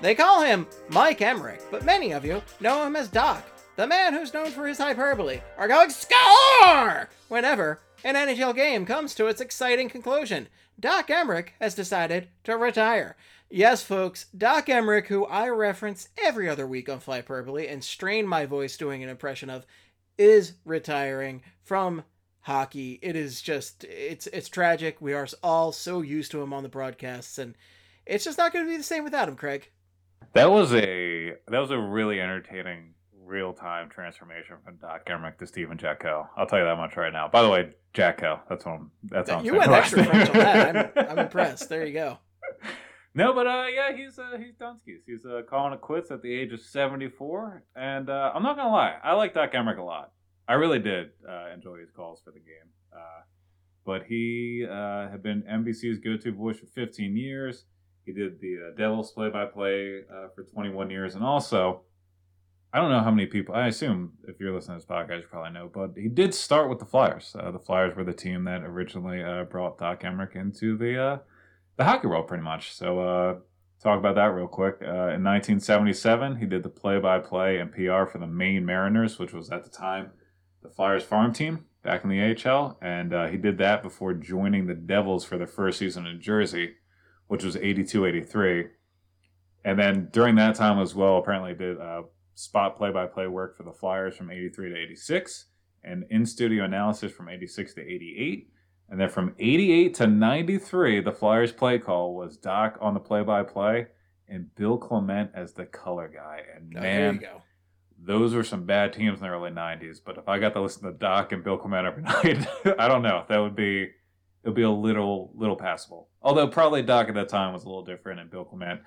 They call him Mike Emrick, but many of you know him as Doc, the man who's known for his hyperbole, are going score whenever an NHL game comes to its exciting conclusion. Doc Emrick has decided to retire. Yes, folks, Doc Emrick, who I reference every other week on Flyperbole and strain my voice doing an impression of, is retiring from hockey. It is just it's it's tragic. We are all so used to him on the broadcasts and it's just not going to be the same without him, Craig. That was a that was a really entertaining real time transformation from Doc Emrick to Stephen Jacko. I'll tell you that much right now. By the way, Jacko, that's what I'm that's what I'm you went extra. French on that. I'm, I'm impressed. There you go. No, but uh, yeah, he's uh, he's Dunskies. He's uh, calling it quits at the age of seventy four, and uh, I'm not gonna lie, I like Doc Emrick a lot. I really did uh, enjoy his calls for the game. Uh, but he uh, had been NBC's go to voice for 15 years. He did the uh, Devils play by play for 21 years, and also. I don't know how many people. I assume if you're listening to this podcast, you probably know. But he did start with the Flyers. Uh, the Flyers were the team that originally uh, brought Doc Emrick into the uh, the hockey world pretty much. So talk about that real quick. Uh, in 1977, he did the play-by-play and PR for the Maine Mariners, which was at the time the Flyers farm team back in the AHL, and uh, he did that before joining the Devils for their first season in Jersey, which was 82-83. And then during that time as well, apparently did uh, spot play-by-play work for the Flyers from 83 to 86, and in-studio analysis from 86 to 88. And then from 88 to 93, the Flyers play call was Doc on the play by play and Bill Clement as the color guy. And Oh, man, those were some bad teams in the early 90s. But if I got to listen to Doc and Bill Clement every night, I don't know. That would be. It would be a little little passable. Although probably Doc at that time was a little different, and Bill Clement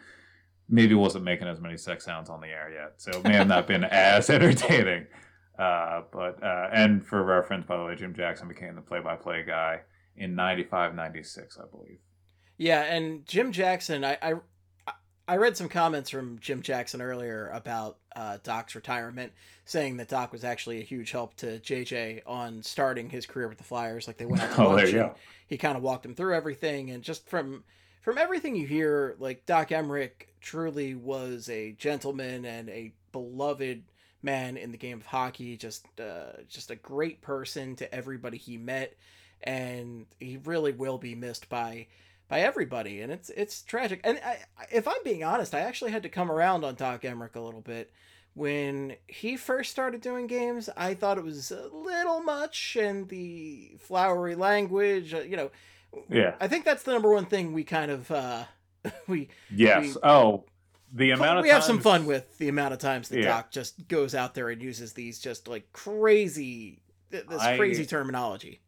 maybe wasn't making as many sex sounds on the air yet, so it may have not been as entertaining. Uh, but uh, and for reference, by the way, Jim Jackson became the play-by-play guy in 95, 96, I believe. Yeah, and Jim Jackson, I I, I read some comments from Jim Jackson earlier about uh, Doc's retirement, saying that Doc was actually a huge help to JJ on starting his career with the Flyers. Like they went out to Oh, there you go. he kind of walked him through everything, and just from from everything you hear, like Doc Emrick truly was a gentleman and a beloved man in the game of hockey. Just uh, just a great person to everybody he met, and he really will be missed by by everybody. And it's it's tragic. And I, if I'm being honest, I actually had to come around on Doc Emrick a little bit. When he first started doing games, I thought it was a little much and the flowery language, uh, you know, Yeah. I think that's the number one thing we kind of uh we Yes. We- oh, the amount of we have some fun with the amount of times that Yeah. Doc just goes out there and uses these just like crazy th- this I- crazy terminology.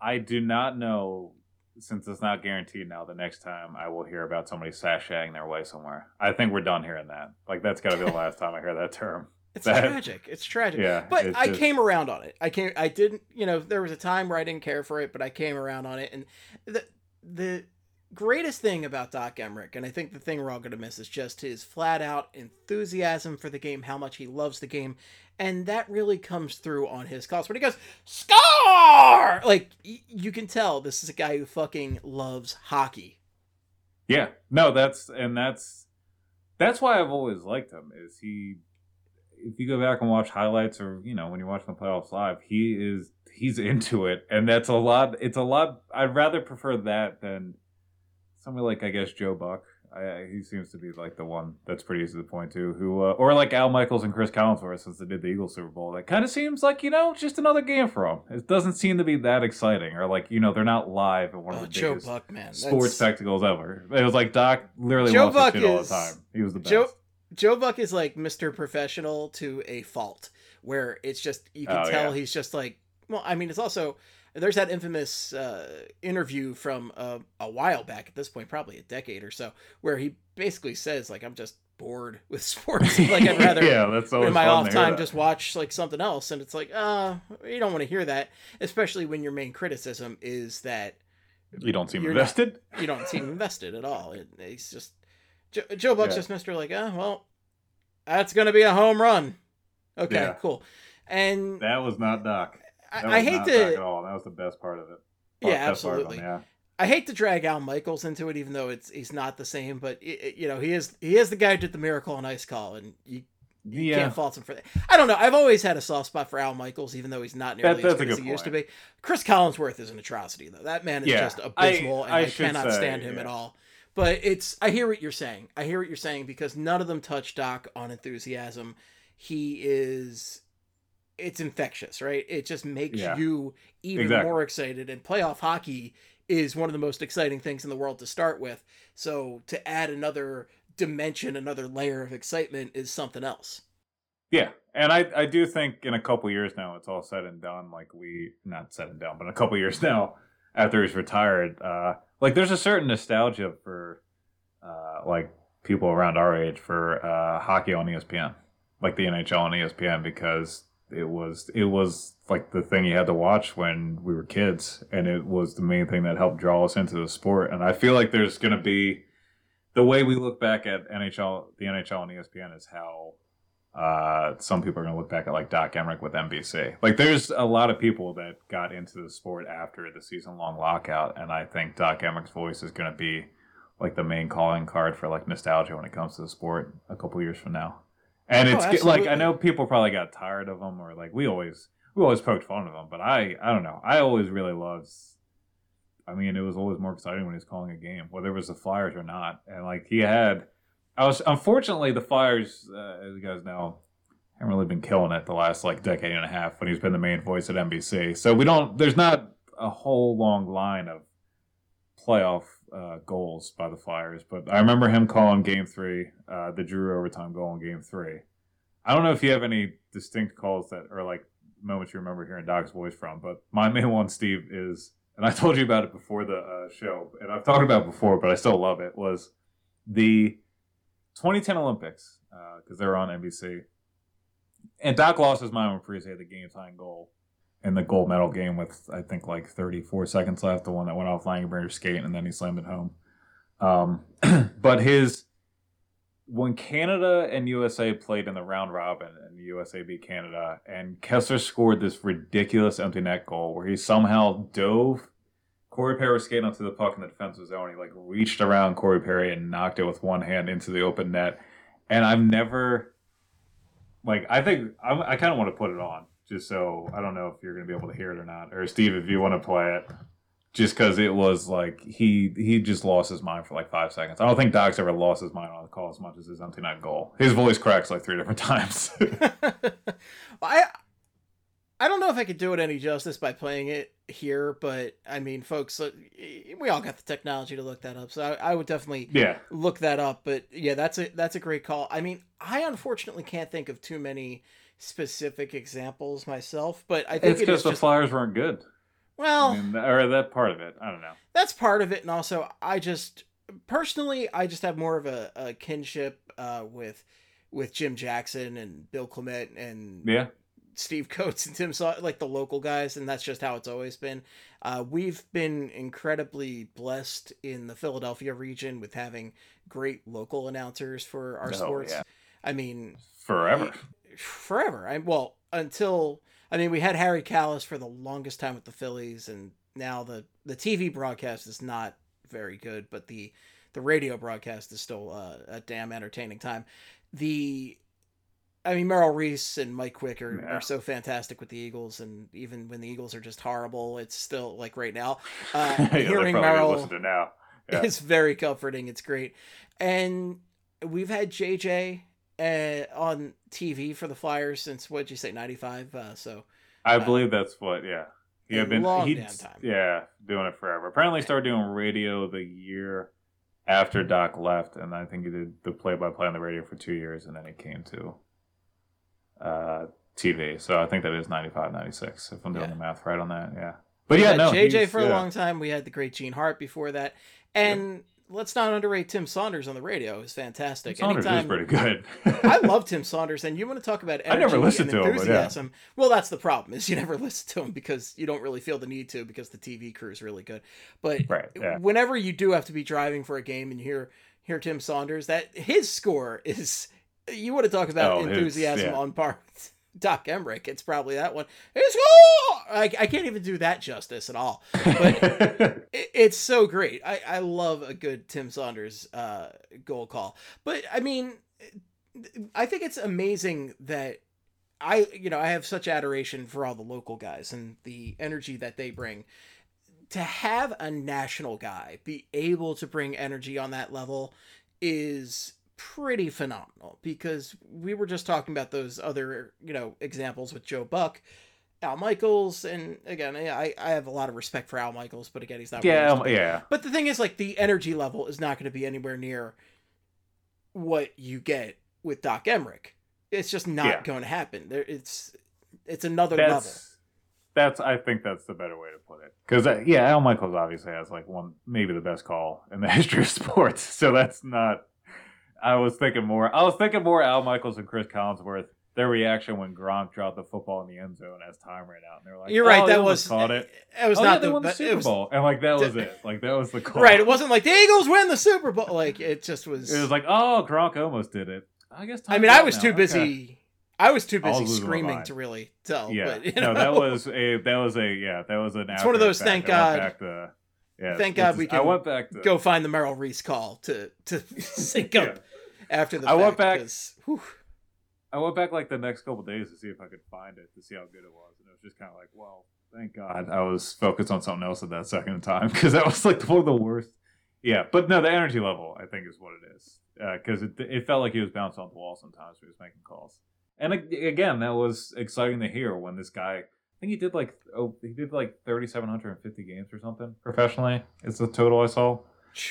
I do not know, since it's not guaranteed now, the next time I will hear about somebody sashaying their way somewhere. I think we're done hearing that. Like, that's got to be the last time I hear that term. It's That- tragic. It's tragic. Yeah. But I just- came around on it. I came. I didn't. You know, there was a time where I didn't care for it, but I came around on it. And the the greatest thing about Doc Emrick, and I think the thing we're all going to miss, is just his flat out enthusiasm for the game, how much he loves the game, and that really comes through on his calls when he goes score. Like y- you can tell, this is a guy who fucking loves hockey. Yeah. No, that's, and that's, that's why I've always liked him, is he, if you go back and watch highlights or, you know, when you're watching the playoffs live, he is, he's into it. And that's a lot, it's a lot, I'd rather prefer that than somebody like, I guess, Joe Buck. I, he seems to be like the one that's pretty easy to point to. Who uh, or like Al Michaels and Cris Collinsworth since they did the Eagles Super Bowl. That kind of seems like you know just another game for them. It doesn't seem to be that exciting or like you know they're not live at one of Oh, the Joe biggest Buck, man, sports That's- spectacles ever. It was like Doc literally Joe Buck shit all the is- time. He was the best. Joe Joe Buck is like Mr. Professional to a fault, where it's just you can Oh, tell yeah. he's just like. Well, I mean, it's also there's that infamous uh, interview from uh, a while back at this point, probably a decade or so, where he basically says like, "I'm just bored with sports. like I'd rather yeah, that's always in my off time just watch like something else and it's like uh you don't want to hear that especially when your main criticism is that you don't seem you're not- invested. you don't seem invested at all it, it's just joe, joe buck's Yeah. just mr like oh well that's gonna be a home run okay Yeah. cool and That was not Doc. I, I hate Doc at to all. That was the best part of it. Yeah, Best part of absolutely. him, yeah. I hate to drag Al Michaels into it, even though it's he's not the same. But i i- you know, he is he is the guy who did the miracle on Ice Call, and you Yeah. can't fault him for that. I don't know. I've always had a soft spot for Al Michaels, even though he's not nearly That- as good as he used to be. Cris Collinsworth is an atrocity, though. That man is Yeah, just I- abysmal, and I I, cannot say, stand him yeah. at all. But it's I hear what you're saying. I hear what you're saying because none of them touch Doc on enthusiasm. He is. It's infectious, right? It just makes Yeah. you even Exactly. more excited. And playoff hockey is one of the most exciting things in the world to start with. So to add another dimension, another layer of excitement is something else. Yeah, and I I do think in a couple years now it's all said and done. Like we not said and done, but in a couple years now after he's retired, uh, like there's a certain nostalgia for uh, like people around our age for uh, hockey on ESPN, like the NHL on ESPN, because it was it was like the thing you had to watch when we were kids, and it was the main thing that helped draw us into the sport. And I feel like there's going to be the way we look back at NHL, the NHL and ESPN is how uh, some people are going to look back at like Doc Emrick with NBC. Like, there's a lot of people that got into the sport after the season long lockout, and I think Doc Emrick's voice is going to be like the main calling card for like nostalgia when it comes to the sport a couple years from now. And Oh, it's like I know people probably got tired of him, or like we always we always poked fun of him, but I I don't know. I always really loved. I mean, it was always more exciting when he was calling a game, whether it was the Flyers or not. And like he had, I was unfortunately the Flyers, uh, as you guys know, haven't really been killing it the last like decade and a half when he's been the main voice at NBC. So we don't. There's not a whole long line of playoff uh, goals by the Flyers, but I remember him calling Game Three, uh, the Drew overtime goal in Game Three. I don't know if you have any distinct calls that are like moments you remember hearing Doc's voice from, but my main one, Steve, is, and I told you about it before the uh, show, and I've talked about it before, but I still love it. Was the 2010 Olympics because they were on NBC, and Doc lost his mind when Parise had the game tying goal in the gold medal game with I think like 34 seconds left, the one that went off Langenbrunner's skate, and then he slammed it home. Um, but his when Canada and USA played in the round robin and USA beat Canada, and Kesler scored this ridiculous empty net goal where he somehow dove. Corey Perry was skating up to the puck in the defensive zone. He like reached around Corey Perry and knocked it with one hand into the open net. And I've never, like, I think I'm, I kind of want to put it on just so I don't know if you're going to be able to hear it or not. Or Steve, if you want to play it, just because it was like he he just lost his mind for like five seconds. I don't think Doc's ever lost his mind on the call as much as his empty net goal. His voice cracks like three different times. I I don't know if I could do it any justice by playing it here, but I mean, folks, we all got the technology to look that up, so I, I would definitely yeah, look that up. But yeah, that's a that's a great call. I mean, I unfortunately can't think of too many specific examples myself, but I think it's because is the just Flyers weren't good. well, I mean, or that part of it. I don't know. that's part of it and also i just personally i just have more of a, a kinship uh, with with jim jackson and bill clement and Yeah, steve coates and tim saw like the local guys and that's just how it's always been uh, we've been incredibly blessed in the philadelphia region with having great local announcers for our Oh, sports yeah. i mean forever. Forever. I well until I mean we had Harry Kalas for the longest time with the Phillies, and now the the TV broadcast is not very good, but the the radio broadcast is still uh, a damn entertaining time. The I mean Merrill Reese and Mike Quick are, Yeah. are so fantastic with the Eagles, and even when the Eagles are just horrible, it's still like right now. Uh, Yeah, hearing Merrill listen to now. Yeah. it's very comforting. It's great, and we've had JJ uh, on TV for the Flyers since what'd you say, ninety five? Uh, so I uh, believe that's what. Yeah, he had been. long he damn time. Yeah, doing it forever. Apparently, started doing radio the year after Doc left, and I think he did the play-by-play on the radio for two years, and then he came to uh, TV. So I think that is 95, 96, if I'm doing Yeah. the math right on that. Yeah, but we yeah, no, JJ for a long time. We had the great Gene Hart before that, and let's not underrate Tim Saunders on the radio. He's fantastic. Saunders Anytime- is pretty good. I love Tim Saunders, and you want to talk about I never energy listened and to him, but yeah. enthusiasm. Well, that's the problem is you never listen to him because you don't really feel the need to because the TV crew is really good. But Right, yeah. whenever you do have to be driving for a game and you hear hear Tim Saunders, that his score is you want to talk about Oh, enthusiasm yeah. on par Doc Emrick. It's probably that one. It's oh! I, I can't even do that justice at all. But it, it's so great. I, I love a good Tim Saunders uh, goal call. But I mean, I think it's amazing that I, you know, I have such adoration for all the local guys and the energy that they bring. To have a national guy be able to bring energy on that level is pretty phenomenal because we were just talking about those other, you know, examples with Joe Buck. Al Michaels, and again, I, I have a lot of respect for Al Michaels, but again, he's not. yeah, yeah. But the thing is, like, the energy level is not going to be anywhere near what you get with Doc Emrick. It's just not Yeah. going to happen. There, it's it's another level. That's that's. I think that's the better way to put it. Because uh, yeah, Al Michaels obviously has like one, maybe the best call in the history of sports. So that's not. I was thinking more. I was thinking more Al Michaels and Cris Collinsworth. Their reaction when Gronk dropped the football in the end zone as time ran out, and they were like, You're right. "Oh, that was caught it." It was oh, not yeah, the, the Super it was, Bowl, and like that was it. Like that was the call. right. It wasn't like the Eagles win the Super Bowl. Like it just was. It was like, oh, Gronk almost did it. I guess. I mean, I was now. too Okay. busy. I was too I was busy screaming to really tell. Yeah, but, you no, know. that was a that was a yeah that was an. It's one of those, thank. I God- back to- yeah, thank God is- we I can went back to go find the Merrill Reese call to to sync up after the. I went back- whew. I went back like the next couple days to see if I could find it to see how good it was, and it was just kind of like, well, thank God I was focused on something else at that second time because that was like one of the worst. Yeah, but no, the energy level I think is what it is uh, because it it felt like he was bouncing off the wall sometimes when he was making calls, and again that was exciting to hear when this guy. I think he did like oh he did like thirty seven hundred and fifty games or something professionally. It's the total I saw.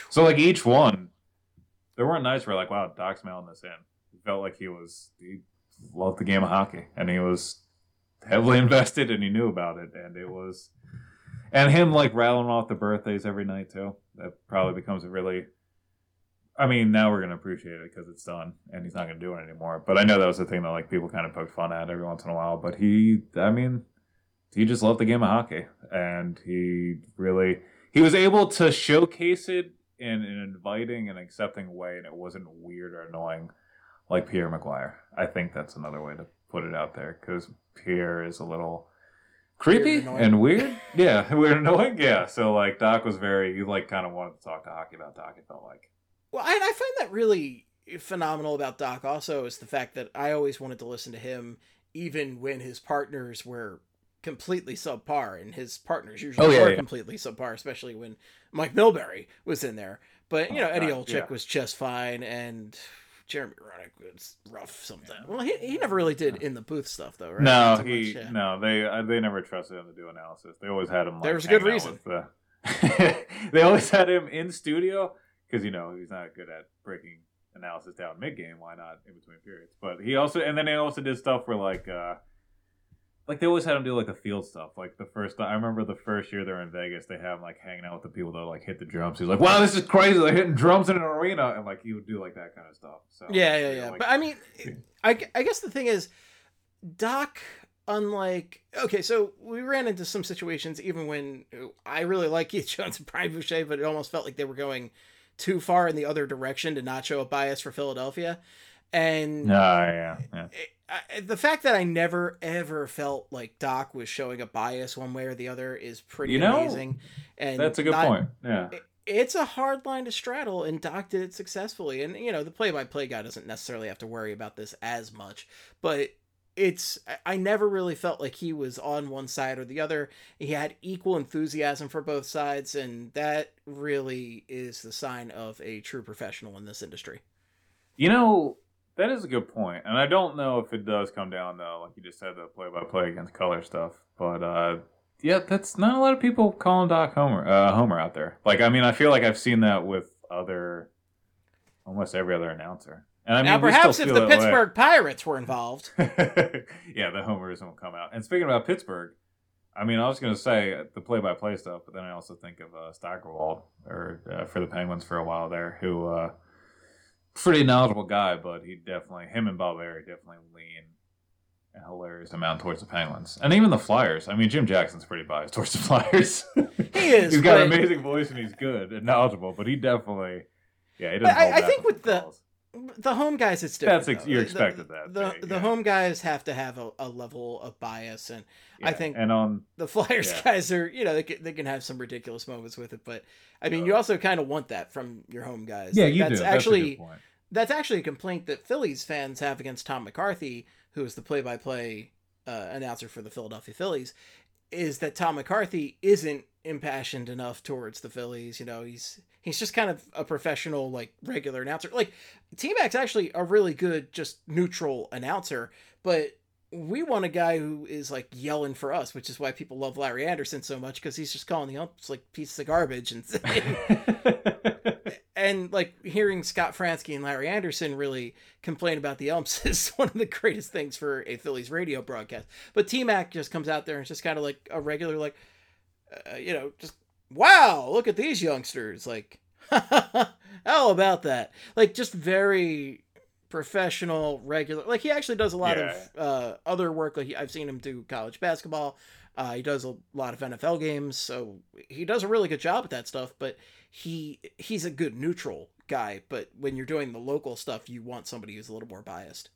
So like each one, there weren't nights where like wow Doc's mailing this in. It felt like he was he loved the game of hockey and he was heavily invested and he knew about it and it was and him like rattling off the birthdays every night too. That probably becomes a really. I mean, now we're gonna appreciate it because it's done, and he's not gonna do it anymore. But I know that was the thing that like people kind of poked fun at every once in a while. But he, I mean, he just loved the game of hockey, and he really he was able to showcase it in an inviting and accepting way, and it wasn't weird or annoying like Pierre McGuire. I think that's another way to put it out there because Pierre is a little creepy Weird and weird. Yeah, weird and annoying. Yeah, so like Doc was very you like kind of wanted to talk to hockey about Doc. It felt like Well, I, I find that really phenomenal about Doc. Also, is the fact that I always wanted to listen to him, even when his partners were completely subpar, and his partners usually Oh, yeah, were yeah. completely subpar, especially when Mike Milbury was in there. But you Oh, know, Eddie Olczyk yeah. was just fine, and Jeremy Roenick was rough sometimes. Well, he, he never really did in the booth stuff though, right? no, he much, no they uh, they never trusted him to do analysis. They always had him. Like, There was a good reason. The... they always had him in studio because you know he's not good at breaking analysis down mid game. Why not in between periods? But he also and then they also did stuff where like. uh like they always had him do like the field stuff. Like the first, I remember the first year they were in Vegas, they have him like hanging out with the people that like hit the drums. He's like, "Wow, this is crazy! They're hitting drums in an arena," and like he would do like that kind of stuff. So Yeah, yeah, know, yeah. like- but I mean, I, I guess the thing is, Doc, unlike okay, so we ran into some situations even when uh, I really like Keith Jones and Brian Boucher, but it almost felt like they were going too far in the other direction to not show a bias for Philadelphia, and No, yeah, yeah. I, the fact that I never ever felt like Doc was showing a bias one way or the other is pretty You know, amazing. And That's a good not- point. Yeah. it's a hard line to straddle, and Doc did it successfully. And you know, the play-by-play guy doesn't necessarily have to worry about this as much, but it's I never really felt like he was on one side or the other. He had equal enthusiasm for both sides, and that really is the sign of a true professional in this industry. You know, that is a good. And I don't know if it does come down though, like you just said, the play by play against color stuff. But uh yeah, that's not a lot of people calling Doc Homer uh Homer out there. Like I mean I feel like I've seen that with other almost every other announcer. And I mean now, perhaps if the that way. Pittsburgh Pirates were involved, yeah, the homerism will come out. And speaking about Pittsburgh, I mean, I was gonna say uh, the play-by-play stuff, but then I also think of uh, Steigerwald or uh, for the Penguins for a while there, who uh, pretty knowledgeable guy, but he definitely him and Bob Errey definitely lean a hilarious amount towards the Penguins, and even the Flyers. I mean, Jim Jackson's pretty biased towards the Flyers. He is, he's got but- an amazing voice and he's good and knowledgeable, but he definitely, yeah, he doesn't. I- I think with the-. The home guys, it's different. That's ex- you The- expected that, The the yeah. home guys have to have a, a level of bias, and I think and on the Flyers Yeah. guys are, you know, they can, they can have some ridiculous moments with it, but I mean, you Uh, also kind of want that from your home guys. yeah, Like, you that's do. Actually, That's a good point. that's actually a complaint that Phillies fans have against Tom McCarthy, who is the play-by-play uh, announcer for the Philadelphia Phillies, is that Tom McCarthy isn't impassioned enough towards the Phillies. You know, he's he's just kind of a professional, like regular announcer. Like T Mac's actually a really good, just neutral announcer, but we want a guy who is like yelling for us, which is why people love Larry Andersen so much because he's just calling the umps like pieces of garbage and and like hearing Scott Franzke and Larry Andersen really complain about the umps is one of the greatest things for a Phillies radio broadcast. But T Mac just comes out there and it's just kind of like a regular, like, uh, you know, just wow, look at these youngsters. Like, how about that? Like, just very professional, regular. Like, he actually does a lot of uh, other work. Like, he- I've seen him do college basketball. Uh, he does a lot of NFL games, so he does a really good job at that stuff. But he he's a good neutral guy. But when you're doing the local stuff, you want somebody who's a little more biased.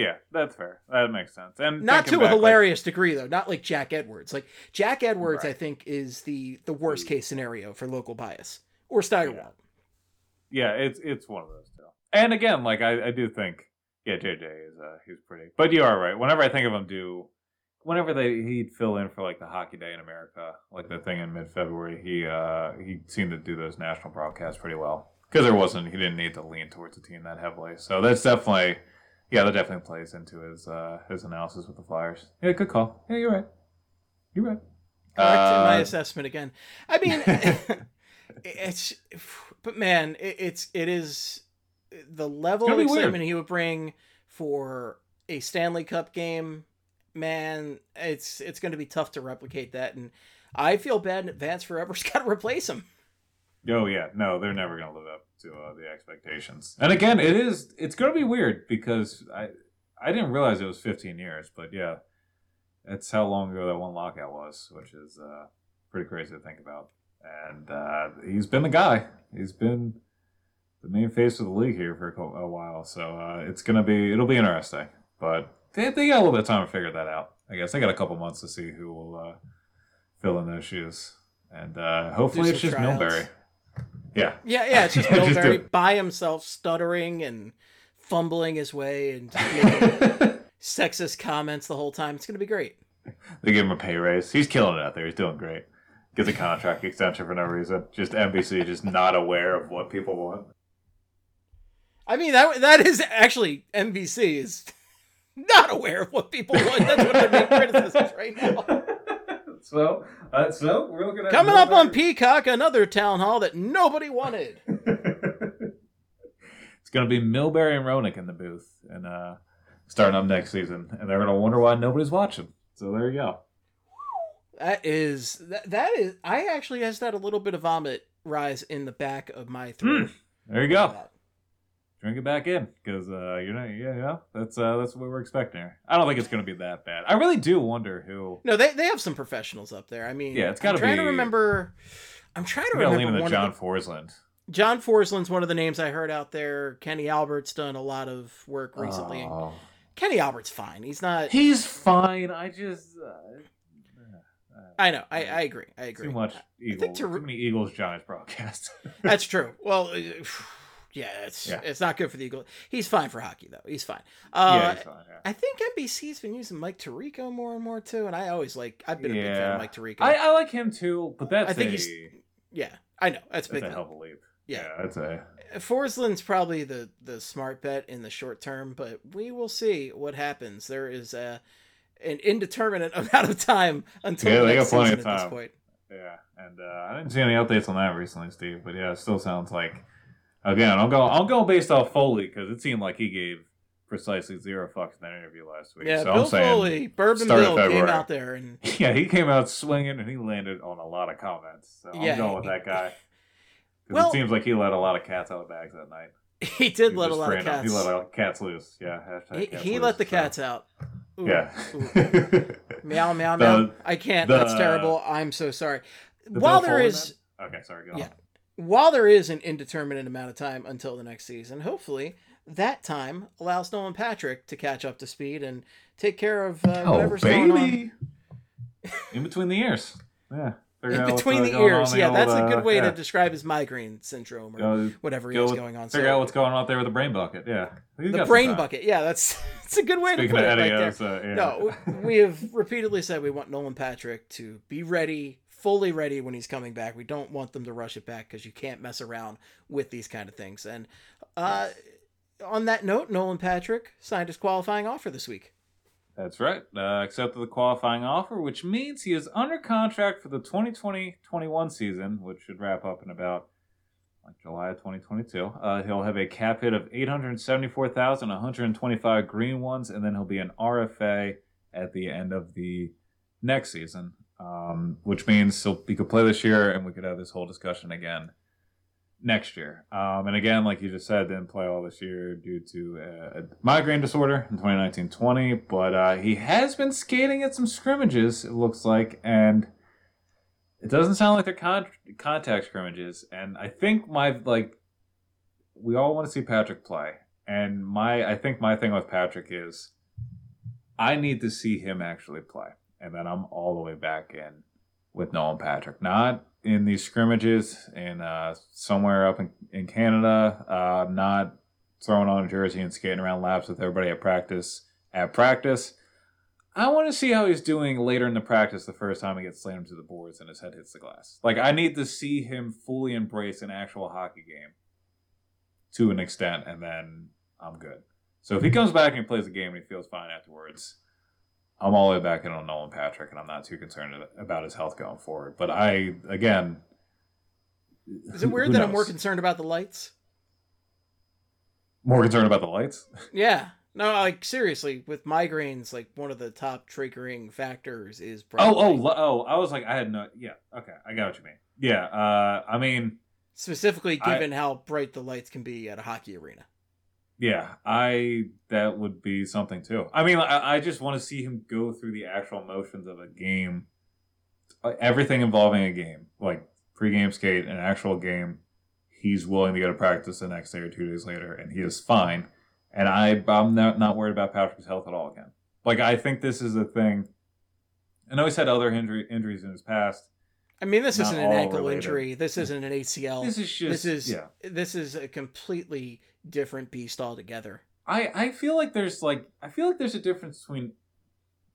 Right. Yeah, that's fair. That makes sense. And Not to a back, like- hilarious degree though. Not like Jack Edwards. Like Jack Edwards, I think is the the worst case scenario for local bias or Steigerwald. yeah, it's it's one of those two. And again, like I, I do think, yeah, JJ is uh he's pretty. But you are right. Whenever I think of him, do whenever they he'd fill in for like the Hockey Day in America, like the thing in mid February, he uh he seemed to do those national broadcasts pretty well because there wasn't he didn't need to lean towards the team that heavily. So that's definitely yeah, that definitely plays into his uh his analysis with the Flyers. Yeah, good call. Yeah, you're right. You're right. Correct in my Uh, assessment again. I mean, it's but man, it, it's it is the level of gonna weird. excitement he would bring for a Stanley Cup game. Man, it's it's going to be tough to replicate that, and I feel bad in advance for whoever's got to replace him. Oh yeah, no, they're never gonna live up to uh, the expectations. And again, it is it's gonna be weird because I I didn't realize it was 15 years, but yeah, that's how long ago that one lockout was, which is uh, pretty crazy to think about. And uh, he's been the guy. He's been the main face of the league here for a, while, so uh, it's gonna be it'll be interesting. But they, they got a little bit of time to figure that out. I guess they got a couple months to see who will uh, fill in those shoes, and uh, hopefully it's just tryouts. Milbury. Yeah, Yeah, yeah, it's just Yeah, just by himself, stuttering and fumbling his way and sexist comments the whole time. It's going to be great. they give him a pay raise. He's killing it out there. He's doing great. Gets a contract extension for no reason. Just NBC, just not aware of what people want. I mean, that that is actually NBC is not aware of what people want. That's one of their main criticisms right now. So, uh, so we're looking at Coming up on Peacock, another town hall that nobody wanted. it's gonna be Milbury and Roenick in the booth, and uh, starting up next season, and they're gonna wonder why nobody's watching. So there you go. That is that, that is. I actually has that a little bit of vomit rise in the back of my throat. There you go. Drink it back in because uh, you know, yeah, yeah, that's uh, that's what we're expecting here. I don't think it's going to be that bad. I really do wonder who. No, they they have some professionals up there. I mean, Yeah, it's I'm gotta trying to remember. I'm trying to got to remember one into of John the, Forslund. John Forslund's one of the names I heard out there. Kenny Albert's done a lot of work recently. Oh. Kenny Albert's fine. He's not. He's fine. I just uh, I know. I, I agree. I agree. too much Eagles. to- Too many Eagles Giants broadcasts. That's true. Well, uh, yeah, it's Yeah. it's not good for the Eagles. He's fine for hockey though. He's fine. Uh, yeah, he's fine. Yeah. I think NBC's been using Mike Tirico more and more too, and I always like. I've been a big fan of Mike Tirico. I, I like him too, but that's I think a, he's- yeah, I know that's that's big. a hell of a leap. Yeah. that's a Forslund's probably the the smart bet in the short term, but we will see what happens. There is a an indeterminate amount of time until Yeah, they got plenty of at this time. point. Yeah, and uh, I didn't see any updates on that recently, Steve. But yeah, it still sounds like again. I'll go. I'll go based off Foley because it seemed like he gave precisely zero fucks in that interview last week. Yeah, so Bill I'm saying, Foley, Bourbon Bill came out there and yeah, he came out swinging and he landed on a lot of comments. So Yeah, I'm going with that guy. Well- it seems like he let a lot of cats out of bags that night. he did He let a lot of cats. He let a lot of cats loose. Yeah. hashtag He, cats he loose, let the so- cats out. Ooh, Yeah. ooh. Meow meow The- meow. I can't. the- That's terrible. I'm so sorry. The While Bill there Foley is? Okay, sorry. Go Yeah. on. While there is an indeterminate amount of time until the next season, hopefully that time allows Nolan Patrick to catch up to speed and take care of uh, Oh, whatever's going on. baby. In between the ears. Yeah. In between uh, the ears, in yeah, the that's old, a uh, good way yeah. to describe his migraine syndrome or Go- whatever he go has going on. Figure So, out what's going on out there with the brain bucket. Yeah. He's the brain bucket. Yeah, that's that's a good way Speaking to put of it Eddie, right there. O's, uh, yeah. No, we have repeatedly said we want Nolan Patrick to be ready, fully ready when he's coming back. We don't want them to rush it back because you can't mess around with these kind of things. And uh, on that note, Nolan Patrick signed his qualifying offer this week. That's right. Uh, accepted the qualifying offer, which means he is under contract for the 2020-21 season, which should wrap up in about like July of 2022. Uh, he'll have a cap hit of 874,125 green ones, and then he'll be an RFA at the end of the next season, um, which means he'll, he could play this year, and we could have this whole discussion again next year. Um, and again, like you just said, didn't play all this year due to a migraine disorder in 2019-20. But uh, he has been skating at some scrimmages, it looks like, and it doesn't sound like they're con- contact scrimmages. And I think my like, we all want to see Patrick play, and my I think my thing with Patrick is, I need to see him actually play, and then I'm all the way back in with Nolan Patrick, not in these scrimmages in uh, somewhere up in, in Canada, uh, not throwing on a jersey and skating around laps with everybody at practice. At practice, I want to see how he's doing later in the practice the first time he gets slammed to the boards and his head hits the glass. Like I need to see him fully embrace an actual hockey game to an extent, and then I'm good. So if he comes back and he plays the game and he feels fine afterwards, I'm all the way back in on Nolan Patrick, and I'm not too concerned about his health going forward. But I, again, Is it weird that I'm more concerned about the lights? more concerned about the lights? Yeah. No, like seriously, with migraines, like one of the top triggering factors is bright Oh, oh, light. oh! I was like, I had no. Yeah, okay, I got what you mean. Yeah, uh, I mean, specifically I- given how bright the lights can be at a hockey arena. Yeah, I that would be something too. I mean, I, I just want to see him go through the actual motions of a game, Uh, everything involving a game, like pregame skate, an actual game. He's willing to go to practice the next day or two days later, and he is fine. And I, I'm not, not worried about Patrick's health at all again. Like I think this is a thing. I know he's had other injury, injuries in his past. I mean, this Not isn't an ankle related. injury. This isn't an ACL. This is just this is yeah. this is a completely different beast altogether. I I feel like there's like I feel like there's a difference between,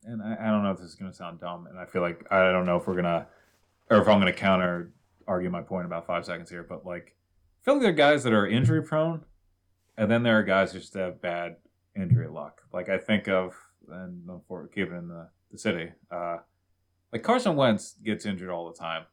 and I, I don't know if this is gonna sound dumb, and I feel like I don't know if we're gonna, or if I'm gonna counter argue my point about five seconds here, but like I feel like there are guys that are injury prone, and then there are guys who just have bad injury luck. Like I think of and for keeping in the the city, uh, like Carson Wentz gets injured all the time.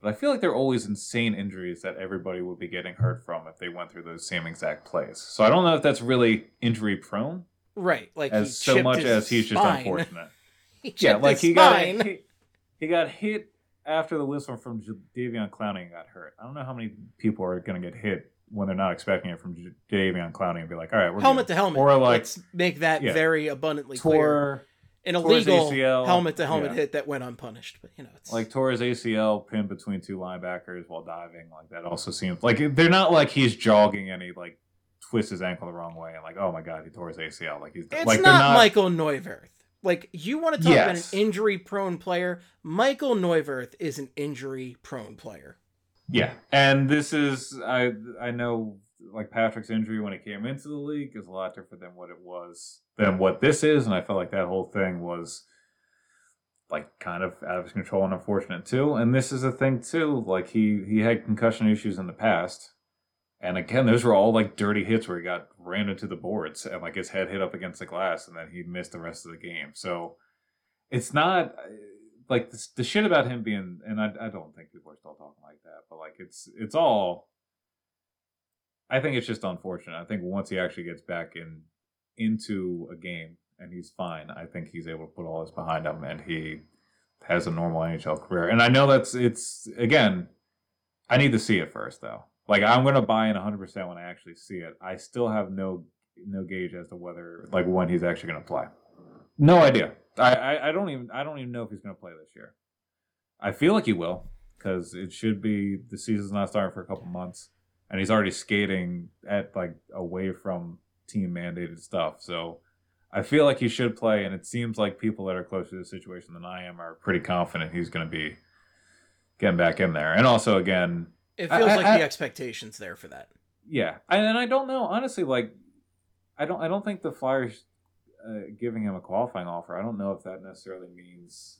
But I feel like they're always insane injuries that everybody would be getting hurt from if they went through those same exact plays. So I don't know if that's really injury prone Right, like as so much as he's just spine. unfortunate. he yeah, like he got spine. hit, he got hit after the whistle from Jadeveon Clowney and got hurt. I don't know how many people are going to get hit when they're not expecting it from Jadeveon Clowney and be like, all right, we're helmet good. to helmet. Or like Let's make that yeah. very abundantly clear. An illegal helmet to helmet yeah. hit that went unpunished. But you know, it's like tore his ACL pinned between two linebackers while diving. Like that also seems like they're not like he's jogging and he like twists his ankle the wrong way and like oh my god he tore his ACL. Like he's It's like not, not Michael Neuvirth. Like you want to talk about an injury prone player, Michael Neuvirth is an injury prone player. Yeah, and this is I I know like Patrick's injury when he came into the league is a lot different than what it was than what this is, and I felt like that whole thing was like kind of out of his control and unfortunate too. And this is a thing too. Like he he had concussion issues in the past, and again those were all like dirty hits where he got ran into the boards and like his head hit up against the glass, and then he missed the rest of the game. So it's not like the, the shit about him being, and I, I don't think people are still talking like that, but like it's it's all. I think it's just unfortunate. I think once he actually gets back in into a game and he's fine, I think he's able to put all this behind him and he has a normal NHL career. And I know that's it's again, I need to see it first though. Like I'm gonna buy in 100 percent when I actually see it. I still have no no gauge as to whether like when he's actually gonna play. No idea. I, I, I don't even I don't even know if he's gonna play this year. I feel like he will because it should be the season's not starting for a couple months, and he's already skating at like away from team mandated stuff. So I feel like he should play, and it seems like people that are closer to the situation than I am are pretty confident he's going to be getting back in there. And also, again, It feels I- like I- the expectations there for that. yeah, and, and I don't know honestly. Like, I don't I don't think the Flyers uh, giving him a qualifying offer. I don't know if that necessarily means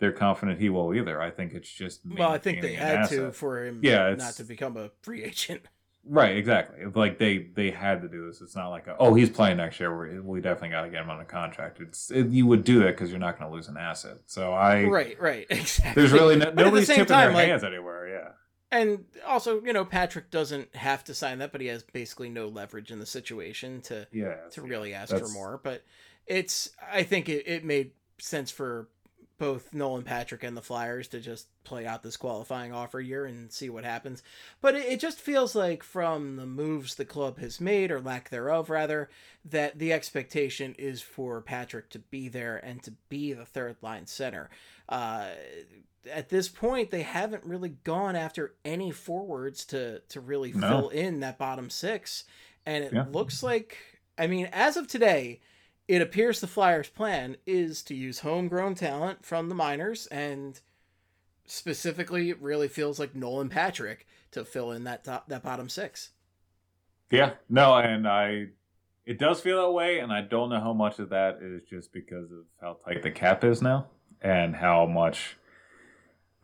they're confident he will either. I think it's just Well, I think they had to for him Yeah, not to become a free agent. Right, exactly. Like they they had to do this. It's not like a, oh he's playing next year. We, we definitely got to get him on a contract. It's it, you would do that because you're not going to lose an asset. So I Right, right, exactly. there's really no, the nobody's same tipping time, their like- hands anywhere. Yeah. And also, you know, Patrick doesn't have to sign that, but he has basically no leverage in the situation to Yeah. to really ask for more. But it's, I think it, it made sense for both Nolan Patrick and the Flyers to just play out this qualifying offer year and see what happens. But it, it just feels like from the moves the club has made, or lack thereof, rather, that the expectation is for Patrick to be there and to be the third line center. Uh, at this point, they haven't really gone after any forwards to to really No. fill in that bottom six, and it Yeah. looks like, I mean, as of today, it appears the Flyers' plan is to use homegrown talent from the minors, and specifically, it really feels like Nolan Patrick to fill in that top, that bottom six. Yeah, no, and I, it does feel that way, and I don't know how much of that is just because of how tight the cap is now, and how much,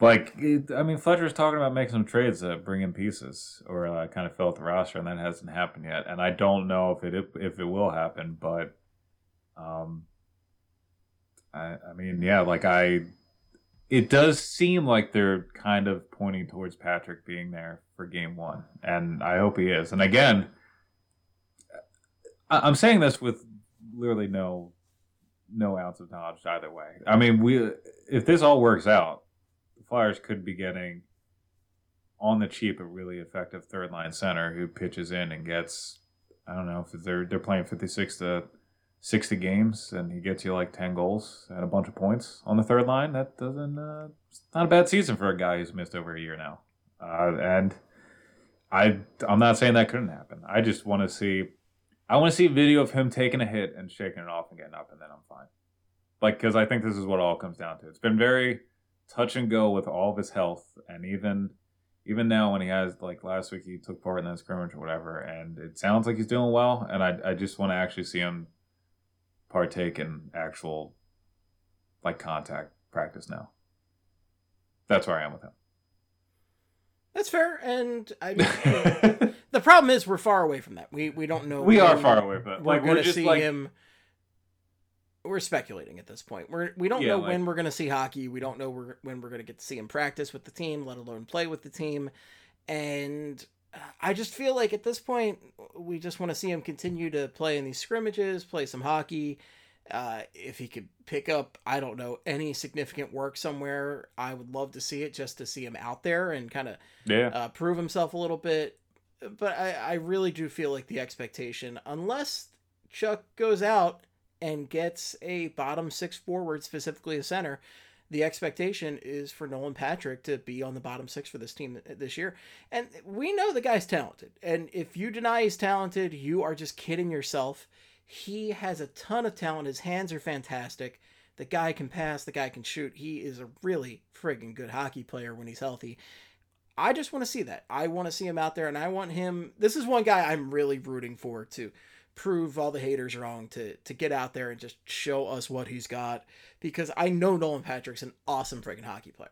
like, it, I mean, Fletcher's talking about making some trades to bring in pieces or uh, kind of fill out the roster, and that hasn't happened yet, and I don't know if it if it will happen, but, um, I I mean, yeah, like I. It does seem like they're kind of pointing towards Patrick being there for game one, and I hope he is. And again, I- I'm saying this with literally no no ounce of knowledge either way. I mean, we if this all works out, the Flyers could be getting on the cheap a really effective third line center who pitches in and gets I don't know if they're they're playing 56 to 60 games and he gets you like 10 goals and a bunch of points on the third line. That doesn't uh, it's not a bad season for a guy who's missed over a year now. Uh, and I I'm not saying that couldn't happen. I just want to see I want to see a video of him taking a hit and shaking it off and getting up, and then I'm fine. Like, because I think this is what it all comes down to. It's been very touch and go with all of his health, and even even now when he has like last week he took part in that scrimmage or whatever, and it sounds like he's doing well, and I I just want to actually see him partake in actual like contact practice now. That's where I am with him. That's fair, and I mean, the problem is we're far away from that. We we don't know. we are far away but. We're Like we're just see like him. We're speculating at this point. We're we don't Yeah, know like- when we're gonna see hockey. We don't know we're, when we're gonna get to see him practice with the team, let alone play with the team. And I just feel like at this point we just want to see him continue to play in these scrimmages, play some hockey. Uh, if he could pick up, I don't know, any significant work somewhere, I would love to see it just to see him out there and kind of yeah. uh, prove himself a little bit. But I, I really do feel like the expectation, unless Chuck goes out and gets a bottom six forward, specifically a center, the expectation is for Nolan Patrick to be on the bottom six for this team this year. And we know the guy's talented. And if you deny he's talented, you are just kidding yourself. He has a ton of talent. His hands are fantastic. The guy can pass, the guy can shoot. He is a really friggin' good hockey player when he's healthy. I just want to see that. I want to see him out there, and I want him. This is one guy I'm really rooting for to prove all the haters wrong, to to get out there and just show us what he's got, because I know Nolan Patrick's an awesome freaking hockey player.